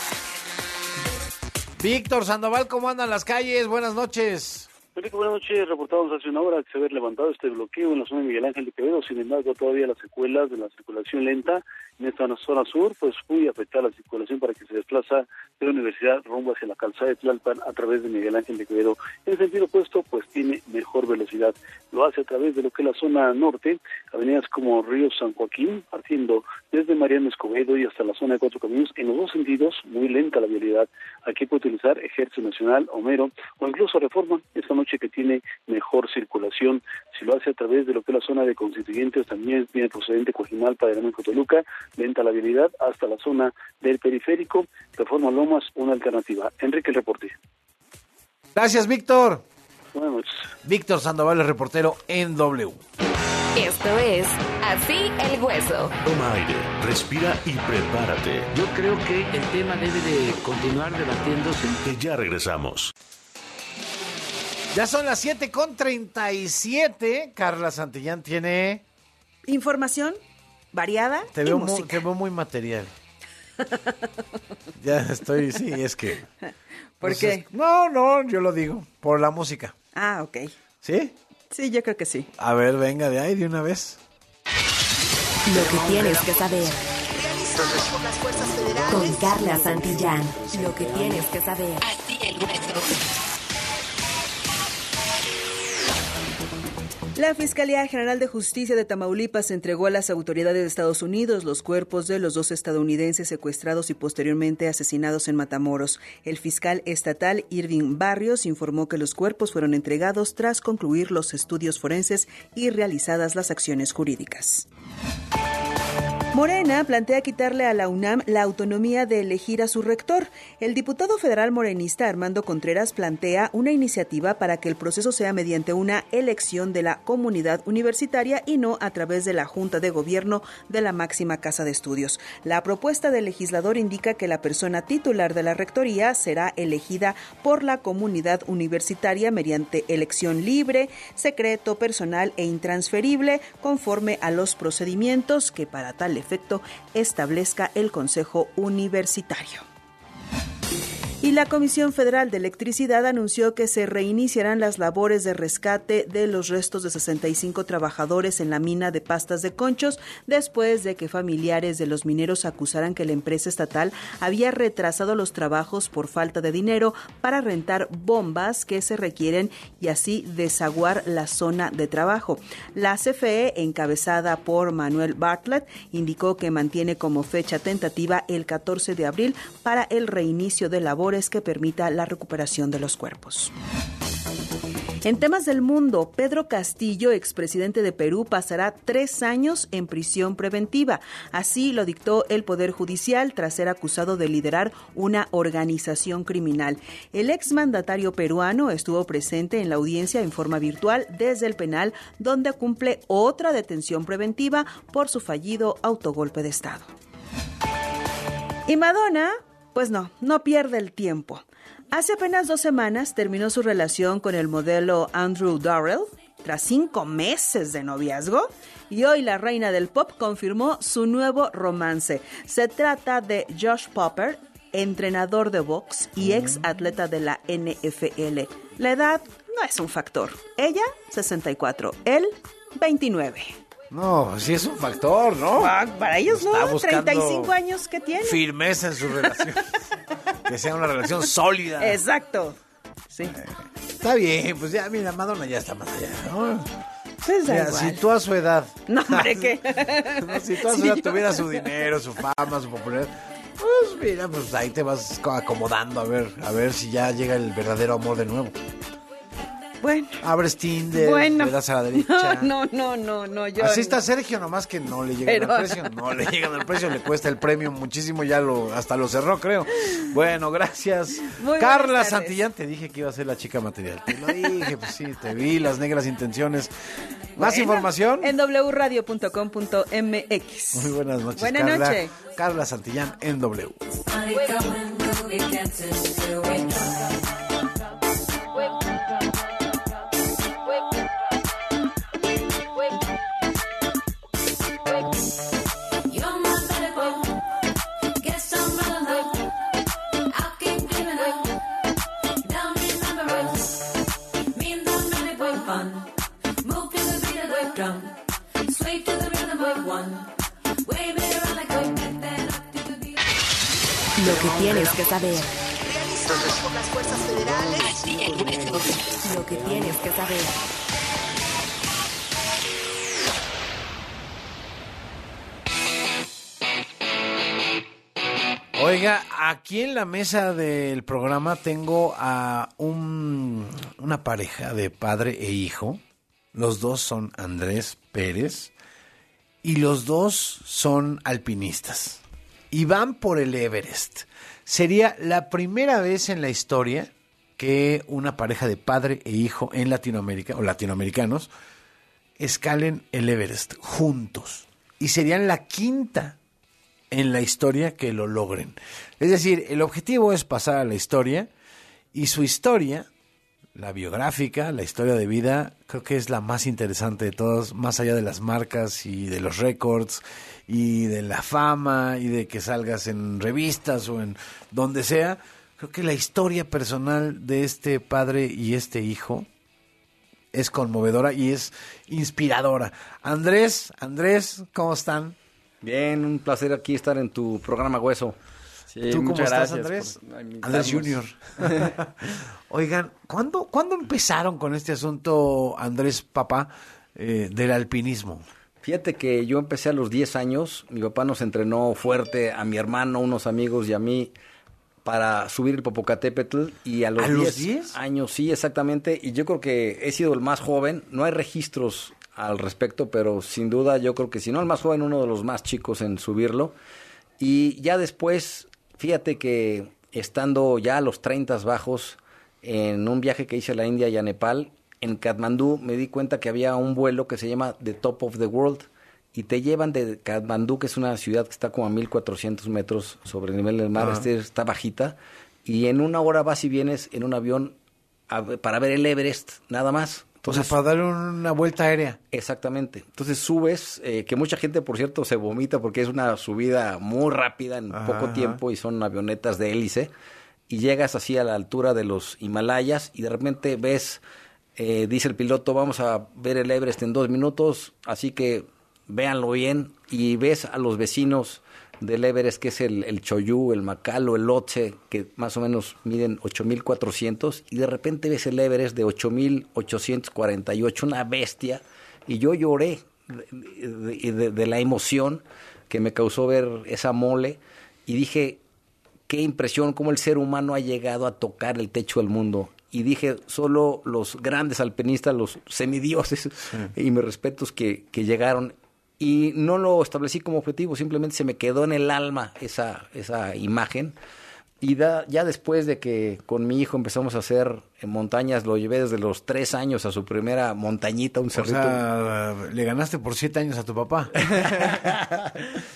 Víctor Sandoval, ¿cómo andan las calles? Buenas noches. Enrique, buenas noches. Reportamos hace una hora que se había levantado este bloqueo en la zona de Miguel Ángel de Quevedo. Sin embargo, todavía las secuelas de la circulación lenta en esta zona sur, pues muy afectada la circulación para que se desplaza de la universidad rumbo hacia la calzada de Tlalpan a través de Miguel Ángel de Quevedo. En el sentido opuesto, pues tiene mejor velocidad. Lo hace a través de lo que es la zona norte, avenidas como Río San Joaquín, partiendo desde Mariano Escobedo y hasta la zona de Cuatro Caminos, en los dos sentidos, muy lenta la vialidad. Aquí puede utilizar Ejército Nacional, Homero o incluso Reforma, esta noche que tiene mejor circulación. Si lo hace a través de lo que es la zona de Constituyentes, también viene procedente Coajimalpa de Toluca, lenta la vialidad hasta la zona del periférico, Reforma Lomas, una alternativa. Enrique, el reporte. Gracias, Víctor. Buenas noches. Víctor Sandoval, el reportero en W. Esto es Así el Hueso. Toma aire, respira y prepárate. Yo creo que el tema debe de continuar debatiéndose. Que ya regresamos. Ya son las 7 con 37. Carla Santillán tiene... Información variada Te y veo, muy, música. te veo muy material. ya estoy, sí, es que... ¿Por pues qué? es- no, no, yo lo digo, por la música. Ah, ok. ¿Sí? Sí, yo creo que sí. A ver, venga de ahí de una vez. Lo que tienes que saber. Con Carla Santillán. Lo que tienes que saber. Así el hueso. La Fiscalía General de Justicia de Tamaulipas entregó a las autoridades de Estados Unidos los cuerpos de los dos estadounidenses secuestrados y posteriormente asesinados en Matamoros. El fiscal estatal Irving Barrios informó que los cuerpos fueron entregados tras concluir los estudios forenses y realizadas las acciones jurídicas. Morena plantea quitarle a la UNAM la autonomía de elegir a su rector. El diputado federal morenista Armando Contreras plantea una iniciativa para que el proceso sea mediante una elección de la comunidad universitaria y no a través de la Junta de Gobierno de la máxima casa de estudios. La propuesta del legislador indica que la persona titular de la rectoría será elegida por la comunidad universitaria mediante elección libre, secreto, personal e intransferible, conforme a los procedimientos que para tal efecto establezca el Consejo Universitario. La Comisión Federal de Electricidad anunció que se reiniciarán las labores de rescate de los restos de 65 trabajadores en la mina de pastas de conchos después de que familiares de los mineros acusaran que la empresa estatal había retrasado los trabajos por falta de dinero para rentar bombas que se requieren y así desaguar la zona de trabajo. La CFE, encabezada por Manuel Bartlett, indicó que mantiene como fecha tentativa el 14 de abril para el reinicio de labores que permita la recuperación de los cuerpos. En temas del mundo, Pedro Castillo, expresidente de Perú, pasará tres años en prisión preventiva. Así lo dictó el Poder Judicial tras ser acusado de liderar una organización criminal. El exmandatario peruano estuvo presente en la audiencia en forma virtual desde el penal, donde cumple otra detención preventiva por su fallido autogolpe de Estado. Y Madonna, pues no, no pierde el tiempo. Hace apenas dos semanas terminó su relación con el modelo Andrew Darrell, tras cinco meses de noviazgo, y hoy la reina del pop confirmó su nuevo romance. Se trata de Josh Popper, entrenador de box y ex atleta de la NFL. La edad no es un factor. Ella, 64. Él, 29. No, sí es un factor, ¿no? Para ellos Está no, buscando 35 años que tiene. Firmeza en su relación. que sea una relación sólida. Exacto. Sí. Está bien, pues ya, mira, Madonna ya está más allá, ¿no? Pues Mira, si tú a su edad. No, hombre, ¿qué? No, si tú a su Sí, edad yo- tuviera su dinero, su fama, su popularidad, pues mira, pues ahí te vas co- acomodando a ver, a ver si ya llega el verdadero amor de nuevo. Bueno. Abres Tinder, Bueno. le das a la derecha. No, no, no, no, yo. Así está Sergio, nomás que no le llegan Pero- al precio. No le llegan al precio, le cuesta el premio muchísimo, ya lo hasta lo cerró, creo. Bueno, gracias. Muy Carla. Santillán, te dije que iba a ser la chica material. Te lo dije, pues sí, te vi las negras intenciones. Más Bueno, información. En wradio.com.mx. Muy buenas noches, Buenas Carla. noches. Carla Santillán en W. Lo que tienes que saber. por las fuerzas federales. Lo que tienes que saber. Oiga, aquí en la mesa del programa tengo a un, una pareja de padre e hijo. Los dos son Andrés Pérez y los dos son alpinistas. Y van por el Everest. Sería la primera vez en la historia que una pareja de padre e hijo en Latinoamérica, o latinoamericanos, escalen el Everest juntos. Y serían la quinta en la historia que lo logren. Es decir, el objetivo es pasar a la historia y su historia, la biográfica, la historia de vida, creo que es la más interesante de todas, más allá de las marcas y de los récords y de la fama y de que salgas en revistas o en donde sea. Creo que la historia personal de este padre y este hijo es conmovedora y es inspiradora. Andrés, Andrés, ¿cómo están? Bien, un placer aquí estar en tu programa Hueso. ¿Tú cómo estás, Andrés? Andrés Junior. Oigan, ¿cuándo, ¿cuándo empezaron con este asunto, Andrés, papá, eh, del alpinismo? Fíjate que yo empecé a los 10 años, mi papá nos entrenó fuerte a mi hermano, unos amigos y a mí para subir el Popocatépetl y a los, ¿A los 10, 10? años, sí, exactamente, y yo creo que he sido el más joven, no hay registros al respecto, pero sin duda yo creo que si no el más joven, uno de los más chicos en subirlo. Y ya después, fíjate que estando ya a los 30 bajos, en un viaje que hice a la India y a Nepal, en Katmandú me di cuenta que había un vuelo que se llama The Top of the World y te llevan de Katmandú, que es una ciudad que está como a 1400 metros sobre el nivel del mar, este está bajita, y en una hora vas y vienes en un avión a para ver el Everest, nada más. O sea, para darle una vuelta aérea. Exactamente. Entonces subes, eh, que mucha gente, por cierto, se vomita porque es una subida muy rápida en Ajá, poco ajá. tiempo y son avionetas de hélice. Y llegas así a la altura de los Himalayas y de repente ves, eh, dice el piloto, vamos a ver el Everest en dos minutos, así que véanlo bien. Y ves a los vecinos del Everest, que es el, el Choyú, el Macalo, el Lhotse, que más o menos miden 8.400, y de repente ves el Everest de 8.848, una bestia, y yo lloré de, de- de- de la emoción que me causó ver esa mole, y dije, qué impresión, cómo el ser humano ha llegado a tocar el techo del mundo. Y dije, solo los grandes alpinistas, los semidioses, y mis respetos que, que llegaron. Y no lo establecí como objetivo, simplemente se me quedó en el alma esa, esa imagen. Y da- ya después de que con mi hijo empezamos a hacer en montañas, lo llevé desde los tres años a su primera montañita, un O cerrito. sea, le ganaste por siete años a tu papá.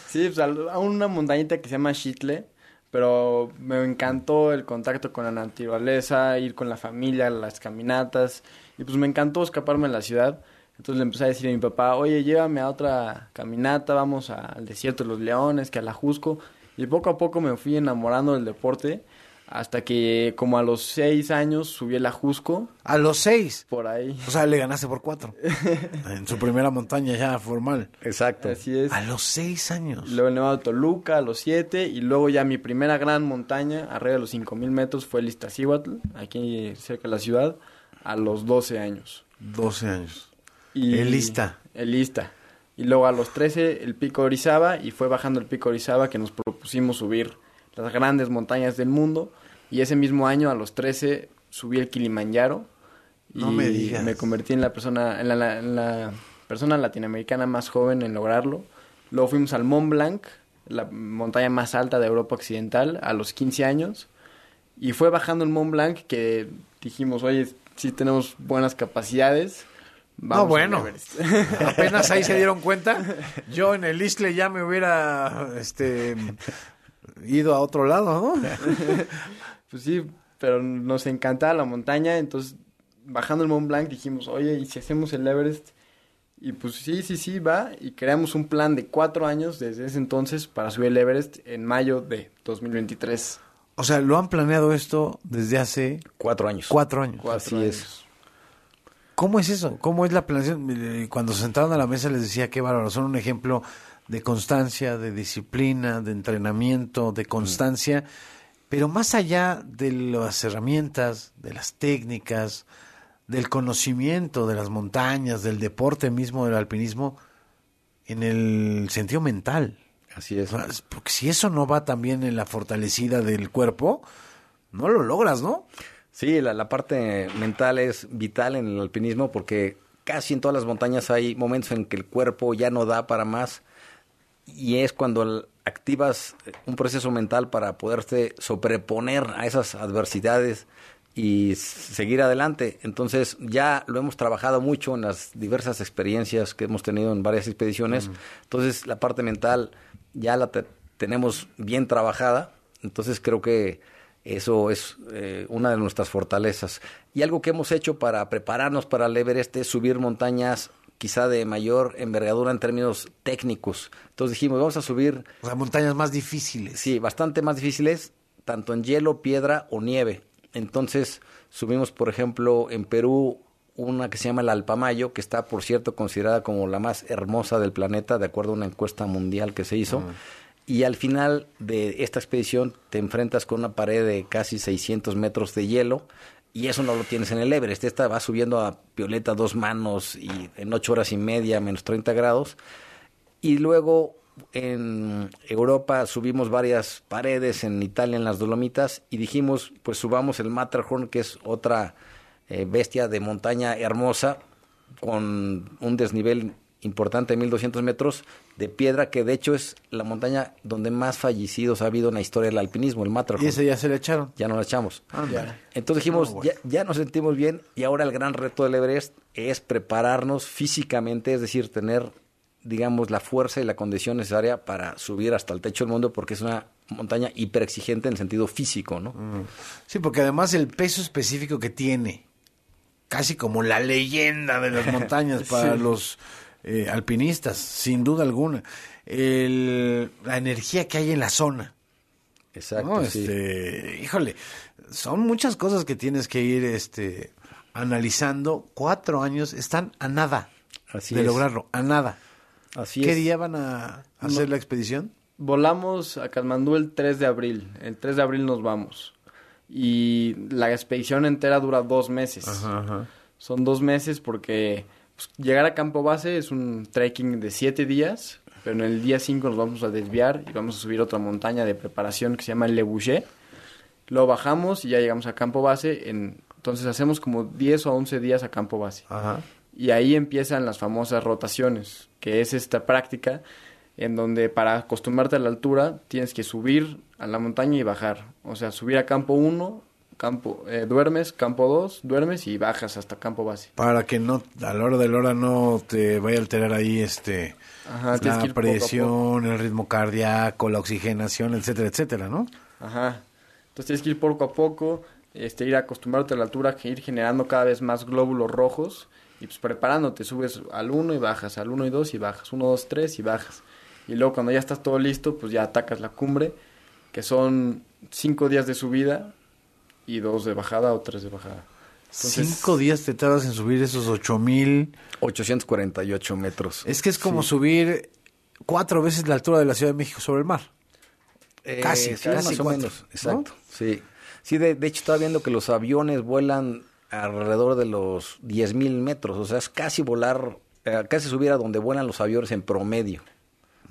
Sí, pues, a una montañita que se llama Chitle, pero me encantó el contacto con la naturaleza, ir con la familia, las caminatas, y pues me encantó escaparme de la ciudad. Entonces le empecé a decir a mi papá, oye, llévame a otra caminata, vamos al desierto de los leones, que a la Jusco. Y poco a poco me fui enamorando del deporte hasta que como a los seis años subí el Ajusco. ¿A los seis? Por ahí. O sea, le ganaste por cuatro. en su primera montaña ya formal. Exacto. Así es. A los seis años. Luego el Nevado de Toluca a los siete y luego ya mi primera gran montaña, arriba de los cinco mil metros, fue el Iztaccíhuatl, aquí cerca de la ciudad, a los 12 años. 12 años. Y el Ista. El Ista. Y luego a los 13 el Pico Orizaba y fue bajando el Pico Orizaba que nos propusimos subir las grandes montañas del mundo. Y ese mismo año, a los 13, subí el Kilimanjaro. Y No me digas. me convertí en la persona, en la, en la persona latinoamericana más joven en lograrlo. Luego fuimos al Mont Blanc, la montaña más alta de Europa Occidental, a los 15 años. Y fue bajando el Mont Blanc que dijimos, oye, sí tenemos buenas capacidades. No, vamos bueno. Everest". Apenas ahí se dieron cuenta. Yo en el Isle ya me hubiera este ido a otro lado, ¿no? Pues sí, pero nos encantaba la montaña, entonces bajando el Mont Blanc dijimos, oye, ¿y si hacemos el Everest? Y pues sí, sí, sí, va, y creamos un plan de cuatro años desde ese entonces para subir el Everest en mayo de 2023. O sea, lo han planeado esto desde hace cuatro años. Cuatro años. Cuatro Así años. es. ¿Cómo es eso? ¿Cómo es la planeación? Cuando se sentaron a la mesa les decía qué bárbaro. Son un ejemplo de constancia, de disciplina, de entrenamiento, de constancia. Pero más allá de las herramientas, de las técnicas, del conocimiento de las montañas, del deporte mismo, del alpinismo, en el sentido mental. Así es. Porque si eso no va también en la fortalecida del cuerpo, no lo logras, ¿no? Sí, la, la parte mental es vital en el alpinismo porque casi en todas las montañas hay momentos en que el cuerpo ya no da para más y es cuando activas un proceso mental para poderte sobreponer a esas adversidades y seguir adelante. Entonces ya lo hemos trabajado mucho en las diversas experiencias que hemos tenido en varias expediciones. Entonces la parte mental ya la te- tenemos bien trabajada. Entonces creo que eso es eh, una de nuestras fortalezas. Y algo que hemos hecho para prepararnos para el Everest es subir montañas quizá de mayor envergadura en términos técnicos. Entonces dijimos, vamos a subir... O sea, montañas más difíciles. Sí, bastante más difíciles, tanto en hielo, piedra o nieve. Entonces subimos, por ejemplo, en Perú una que se llama el Alpamayo, que está, por cierto, considerada como la más hermosa del planeta, de acuerdo a una encuesta mundial que se hizo. Y al final de esta expedición te enfrentas con una pared de casi 600 metros de hielo y eso no lo tienes en el Everest. Esta va subiendo a Violeta dos manos y en ocho horas y media, menos 30 grados. Y luego en Europa subimos varias paredes, en Italia en las Dolomitas, y dijimos, pues subamos el Matterhorn, que es otra eh, bestia de montaña hermosa, con un desnivel importante de 1200 metros de piedra, que de hecho es la montaña donde más fallecidos ha habido en la historia del alpinismo, el Matterhorn. Y ese ya se le echaron. Ya no la echamos. Ándale. Entonces dijimos, No, bueno. ya, ya nos sentimos bien y ahora el gran reto del Everest es prepararnos físicamente, es decir, tener, digamos, la fuerza y la condición necesaria para subir hasta el techo del mundo porque es una montaña hiper exigente en el sentido físico, ¿no? Sí, porque además el peso específico que tiene, casi como la leyenda de las montañas para Sí. los eh, alpinistas, sin duda alguna. El- la energía que hay en la zona. Exacto, ¿no? sí. Este, híjole, son muchas cosas que tienes que ir este, analizando. Cuatro años están a nada Así de es. lograrlo, a nada. Así ¿Qué es. día van a hacer No. la expedición? Volamos a Katmandú el 3 de abril. El 3 de abril nos vamos. Y la expedición entera dura dos meses. Son dos meses porque pues, llegar a campo base es un trekking de siete días. Pero en el día 5 nos vamos a desviar y vamos a subir otra montaña de preparación que se llama Le Boucher. Luego bajamos y ya llegamos a campo base. En, entonces hacemos como 10 o 11 días a campo base. Y ahí empiezan las famosas rotaciones, que es esta práctica en donde para acostumbrarte a la altura tienes que subir a la montaña y bajar. O sea, subir a campo 1, campo, eh, duermes, campo 2, duermes y bajas hasta campo base. Para que no, a la hora de la hora no te vaya a alterar ahí este Ajá, la poco presión, el ritmo cardíaco, la oxigenación, etcétera, etcétera, ¿no? Ajá. Entonces tienes que ir poco a poco, este, ir acostumbrarte a la altura, que ir generando cada vez más glóbulos rojos y pues preparándote, subes al 1 y bajas, al 1 y 2 y bajas, 1, 2, 3 y bajas. Y luego cuando ya estás todo listo, pues ya atacas la cumbre que son cinco días de subida y dos de bajada o tres de bajada. Cinco días te tardas en subir esos ocho mil... 848 metros. Es que es como subir cuatro veces la altura de la Ciudad de México sobre el mar. Eh, casi, casi más o menos, ¿no? exacto. Sí, sí de, de hecho estaba viendo que los aviones vuelan alrededor de los 10.000 mil metros, o sea, es casi volar, eh, casi subir a donde vuelan los aviones en promedio.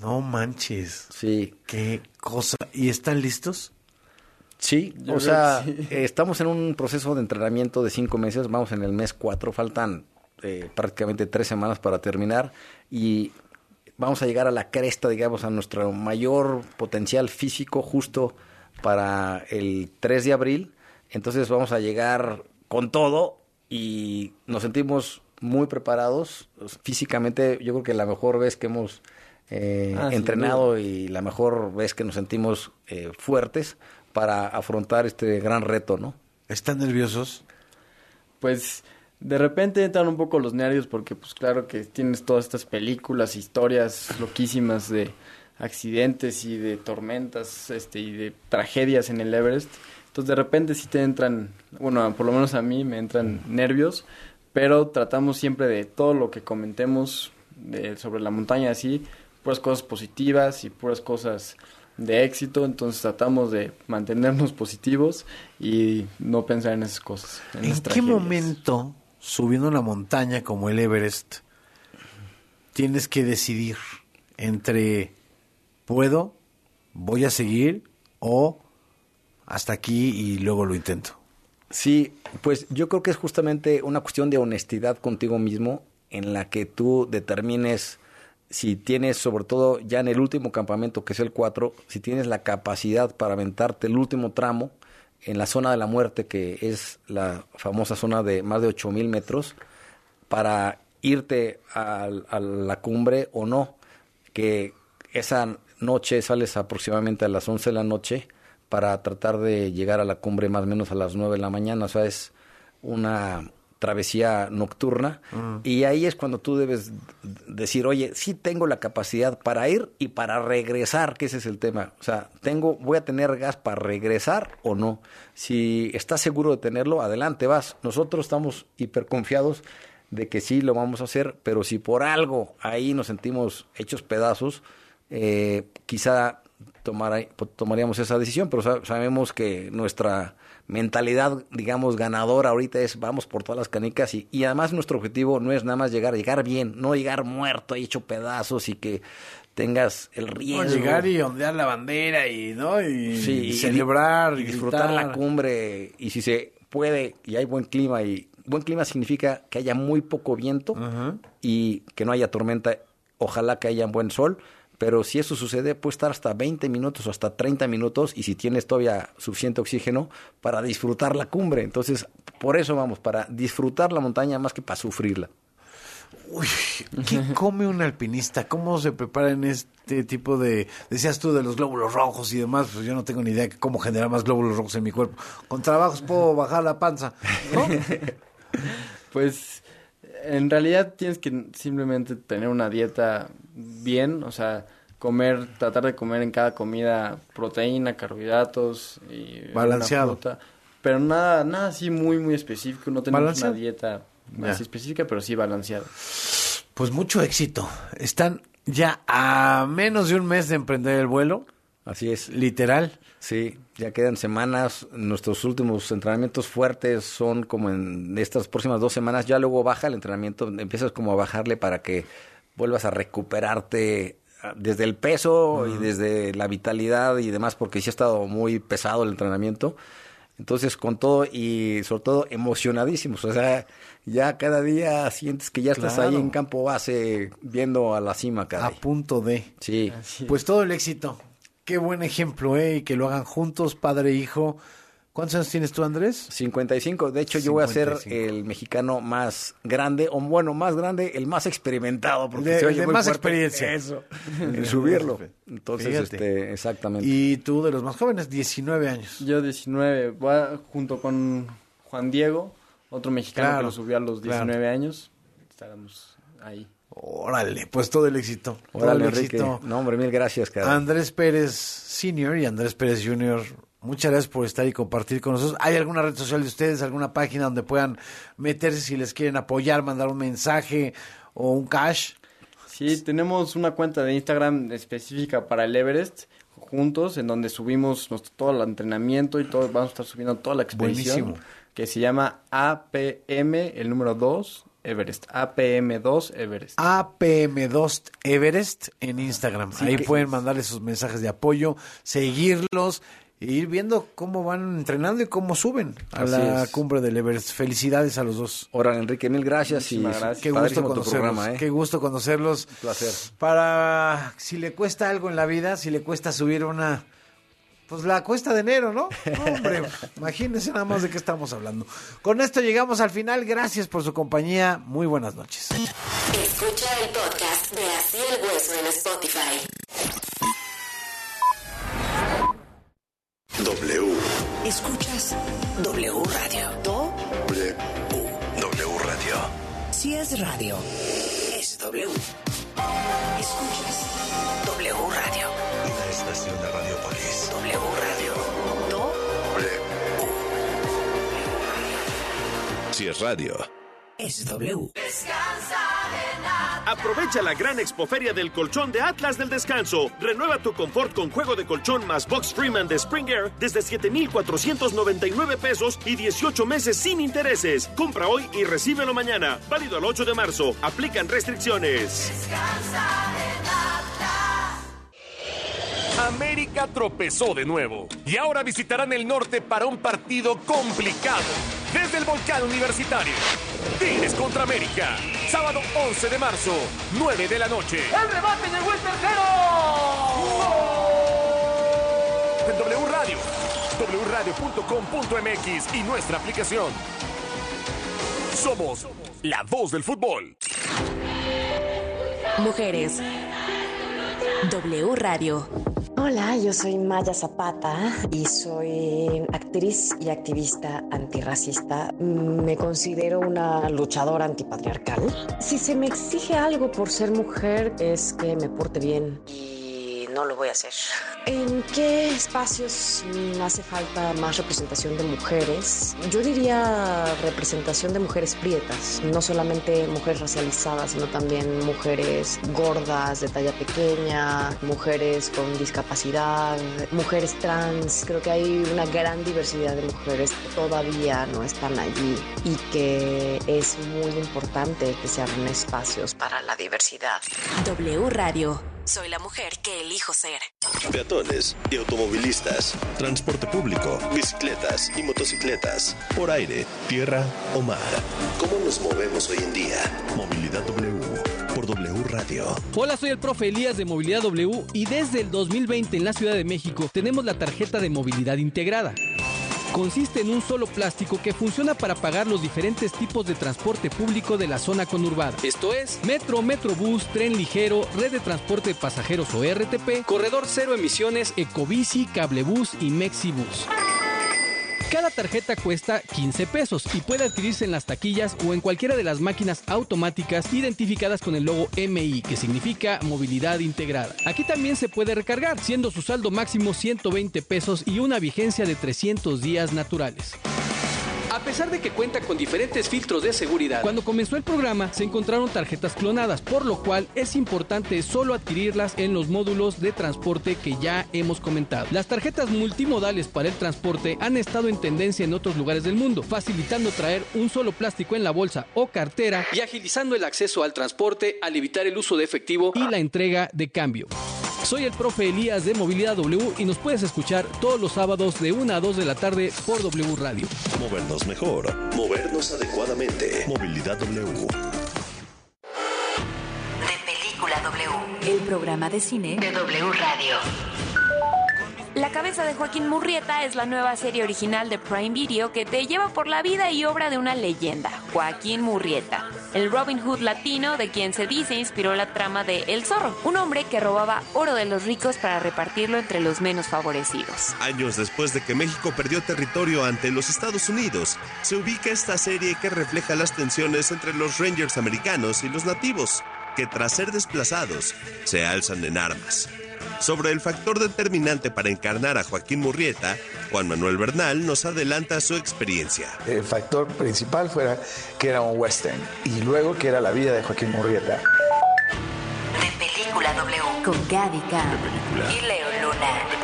No manches. Sí. Qué cosa. ¿Y están listos? Sí, Yo o sea, sí. eh, estamos en un proceso de entrenamiento de cinco meses, vamos en el mes cuatro, faltan eh, prácticamente tres semanas para terminar y vamos a llegar a la cresta, digamos, a nuestro mayor potencial físico justo para el 3 de abril. Entonces vamos a llegar con todo y nos sentimos muy preparados físicamente. Yo creo que la mejor vez que hemos eh, Ah, entrenado y la mejor vez que nos sentimos eh, fuertes para afrontar este gran reto, ¿no? ¿Están nerviosos? Pues de repente entran un poco los nervios porque pues claro que tienes todas estas películas, historias loquísimas de accidentes y de tormentas este y de tragedias en el Everest. Entonces de repente sí te entran, bueno, por lo menos a mí me entran nervios, pero tratamos siempre de todo lo que comentemos de, sobre la montaña así, puras cosas positivas y puras cosas de éxito, entonces tratamos de mantenernos positivos y no pensar en esas cosas. En, ¿En qué tragedias. momento, subiendo una montaña como el Everest, tienes que decidir entre puedo, voy a seguir o hasta aquí y luego lo intento? Sí, pues yo creo que es justamente una cuestión de honestidad contigo mismo en la que tú determines si tienes, sobre todo ya en el último campamento, que es el 4, si tienes la capacidad para aventarte el último tramo en la zona de la muerte, que es la famosa zona de más de 8.000 metros, para irte a, la cumbre o no, que esa noche sales aproximadamente a las 11 de la noche para tratar de llegar a la cumbre más o menos a las 9 de la mañana, o sea, es una travesía nocturna y ahí es cuando tú debes decir, oye, sí tengo la capacidad para ir y para regresar, que ese es el tema. O sea, tengo, voy a tener gas para regresar o no. Si estás seguro de tenerlo, adelante vas. Nosotros estamos hiperconfiados de que sí lo vamos a hacer, pero si por algo ahí nos sentimos hechos pedazos, eh, quizá tomaríamos esa decisión, pero sa- sabemos que nuestra mentalidad, digamos, ganadora ahorita es vamos por todas las canicas y, y además nuestro objetivo no es nada más llegar, llegar bien, no llegar muerto hecho pedazos y que tengas el No, riesgo. llegar y ondear la bandera y, ¿no? y Sí, y- celebrar y y disfrutar la cumbre y si se puede y hay buen clima y buen clima significa que haya muy poco viento y que no haya tormenta, ojalá que haya buen sol, pero si eso sucede puede estar hasta 20 minutos o hasta 30 minutos y si tienes todavía suficiente oxígeno para disfrutar la cumbre, entonces por eso vamos, para disfrutar la montaña más que para sufrirla. Uy, ¿qué come un alpinista? ¿Cómo se prepara en este tipo de... Decías tú de los glóbulos rojos y demás, pues yo no tengo ni idea de cómo generar más glóbulos rojos en mi cuerpo. Con trabajos puedo bajar la panza, ¿no? Pues en realidad tienes que simplemente tener una dieta bien, o sea, comer, tratar de comer en cada comida proteína, carbohidratos y una Balanceado. fruta, pero nada, nada así muy muy específico, no tenemos Balanceado. una dieta Ya. así específica, pero sí balanceada. Pues mucho éxito. Están ya a menos de un mes de emprender el vuelo. Así es. Literal. Sí, ya quedan semanas. Nuestros últimos entrenamientos fuertes son como en estas próximas dos semanas. Ya luego baja el entrenamiento, empiezas como a bajarle para que vuelvas a recuperarte ah, desde el peso y desde la vitalidad y demás, porque sí ha estado muy pesado el entrenamiento. Entonces, con todo y sobre todo emocionadísimos. O sea, ya cada día sientes que ya estás ahí en campo base viendo a la cima, A caray. punto de. Sí. Pues todo el éxito. Qué buen ejemplo, ¿eh? Y que lo hagan juntos, padre e hijo. ¿Cuántos años tienes tú, Andrés? 55. De hecho, yo voy a ser 55. el mexicano más grande, o bueno, más grande, el más experimentado. Porque De- se oye de muy más fuerte experiencia. Eso, en subirlo. Fíjate. Entonces, este, exactamente. Y tú de los más jóvenes, 19 años. Yo 19, voy a- junto con Juan Diego, otro mexicano Claro, que lo subió a los claro. 19 años, estábamos ahí. Órale, pues todo el éxito. todo Órale, el Enrique. éxito. No, hombre, mil gracias, cara. Andrés Pérez Senior y Andrés Pérez Junior, muchas gracias por estar y compartir con nosotros. ¿Hay alguna red social de ustedes, alguna página donde puedan meterse si les quieren apoyar, mandar un mensaje o un cash? Sí, tenemos una cuenta de Instagram específica para el Everest juntos, en donde subimos nuestro- todo el entrenamiento y todo, vamos a estar subiendo toda la expedición. Buenísimo. Que se llama APM, el número 2, Everest. APM2 Everest. APM2 Everest en Instagram. Sí, Ahí que- pueden mandarles sus mensajes de apoyo, seguirlos e ir viendo cómo van entrenando y cómo suben a Así la es. cumbre del Everest. Felicidades a los dos. Órale, Enrique, mil gracias. Muchísimas y gracias. Qué gusto conocerlos. programa, ¿eh? Qué gusto conocerlos. Un placer. Para si le cuesta algo en la vida, si le cuesta subir una pues la cuesta de enero, ¿no? Hombre, imagínense nada más de qué estamos hablando. Con esto llegamos al final. Gracias por su compañía. Muy buenas noches. Escucha el podcast de Así el Hueso en Spotify. W. Escuchas W Radio. Do, W. W Radio. si es radio, es W. Escuchas W Radio. Estación de Radiopolis. W Radio. Do, W. Si es radio. es W. Aprovecha la gran expoferia del colchón de Atlas del Descanso. Renueva tu confort con juego de colchón más Box Freeman de Spring Air desde 7,499 pesos y 18 meses sin intereses. Compra hoy y recíbelo mañana. Válido al 8 de marzo. Aplican restricciones. América tropezó de nuevo y ahora visitarán el norte para un partido complicado. Desde el volcán universitario. Tigres contra América. Sábado 11 de marzo, 9 de la noche. ¡El remate llegó el tercero! En W Radio, wradio.com.mx y nuestra aplicación. Somos la voz del fútbol. Mujeres. W Radio. Hola, yo soy Maya Zapata y soy actriz y activista antirracista. Me considero una luchadora antipatriarcal. Si se me exige algo por ser mujer es que me porte bien no lo voy a hacer. ¿En qué espacios hace falta más representación de mujeres? Yo diría representación de mujeres prietas, no solamente mujeres racializadas, sino también mujeres gordas, de talla pequeña, mujeres con discapacidad, mujeres trans. Creo que hay una gran diversidad de mujeres que todavía no están allí y que es muy importante que se abran espacios para la diversidad. W Radio. Soy la mujer que elijo ser. Peatones y automovilistas, transporte público, bicicletas y motocicletas, por aire, tierra o mar. ¿Cómo nos movemos hoy en día? Movilidad W por W Radio. Hola, soy el profe Elías de Movilidad W y desde el 2020 en la Ciudad de México tenemos la tarjeta de movilidad integrada. Consiste en un solo plástico que funciona para pagar los diferentes tipos de transporte público de la zona conurbada. Esto es metro, metrobús, tren ligero, red de transporte de pasajeros o RTP, corredor cero emisiones, ecobici, cablebús y mexibus. Cada tarjeta cuesta 15 pesos y puede adquirirse en las taquillas o en cualquiera de las máquinas automáticas identificadas con el logo MI, que significa movilidad integrada. Aquí también se puede recargar, siendo su saldo máximo 120 pesos y una vigencia de 300 días naturales. A pesar de que cuenta con diferentes filtros de seguridad, cuando comenzó el programa se encontraron tarjetas clonadas, por lo cual es importante solo adquirirlas en los módulos de transporte que ya hemos comentado. Las tarjetas multimodales para el transporte han estado en tendencia en otros lugares del mundo, facilitando traer un solo plástico en la bolsa o cartera y agilizando el acceso al transporte al evitar el uso de efectivo y la entrega de cambio. Soy el profe Elías de Movilidad W y nos puedes escuchar todos los sábados de 1 a 2 de la tarde por W Radio. Movernos mejor, movernos adecuadamente. Movilidad W. Película W. El programa de cine de W Radio. La cabeza de Joaquín Murrieta es la nueva serie original de Prime Video que te lleva por la vida y obra de una leyenda, Joaquín Murrieta, el Robin Hood latino de quien se dice inspiró la trama de El Zorro, un hombre que robaba oro de los ricos para repartirlo entre los menos favorecidos. Años después de que México perdió territorio ante los Estados Unidos, se ubica esta serie que refleja las tensiones entre los Rangers americanos y los nativos. que tras ser desplazados se alzan en armas. Sobre el factor determinante para encarnar a Joaquín Murrieta, Juan Manuel Bernal nos adelanta su experiencia. El factor principal fuera que era un western y luego que era la vida de Joaquín Murrieta. De Película W. Con Gaby Cam y Leo Luna.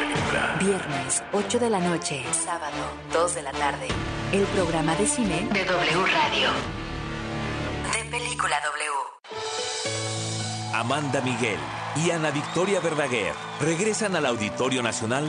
Viernes, 8 de la noche. Sábado, 2 de la tarde. El programa de cine de W Radio. De Película W. Amanda Miguel y Ana Victoria Verdaguer regresan al Auditorio Nacional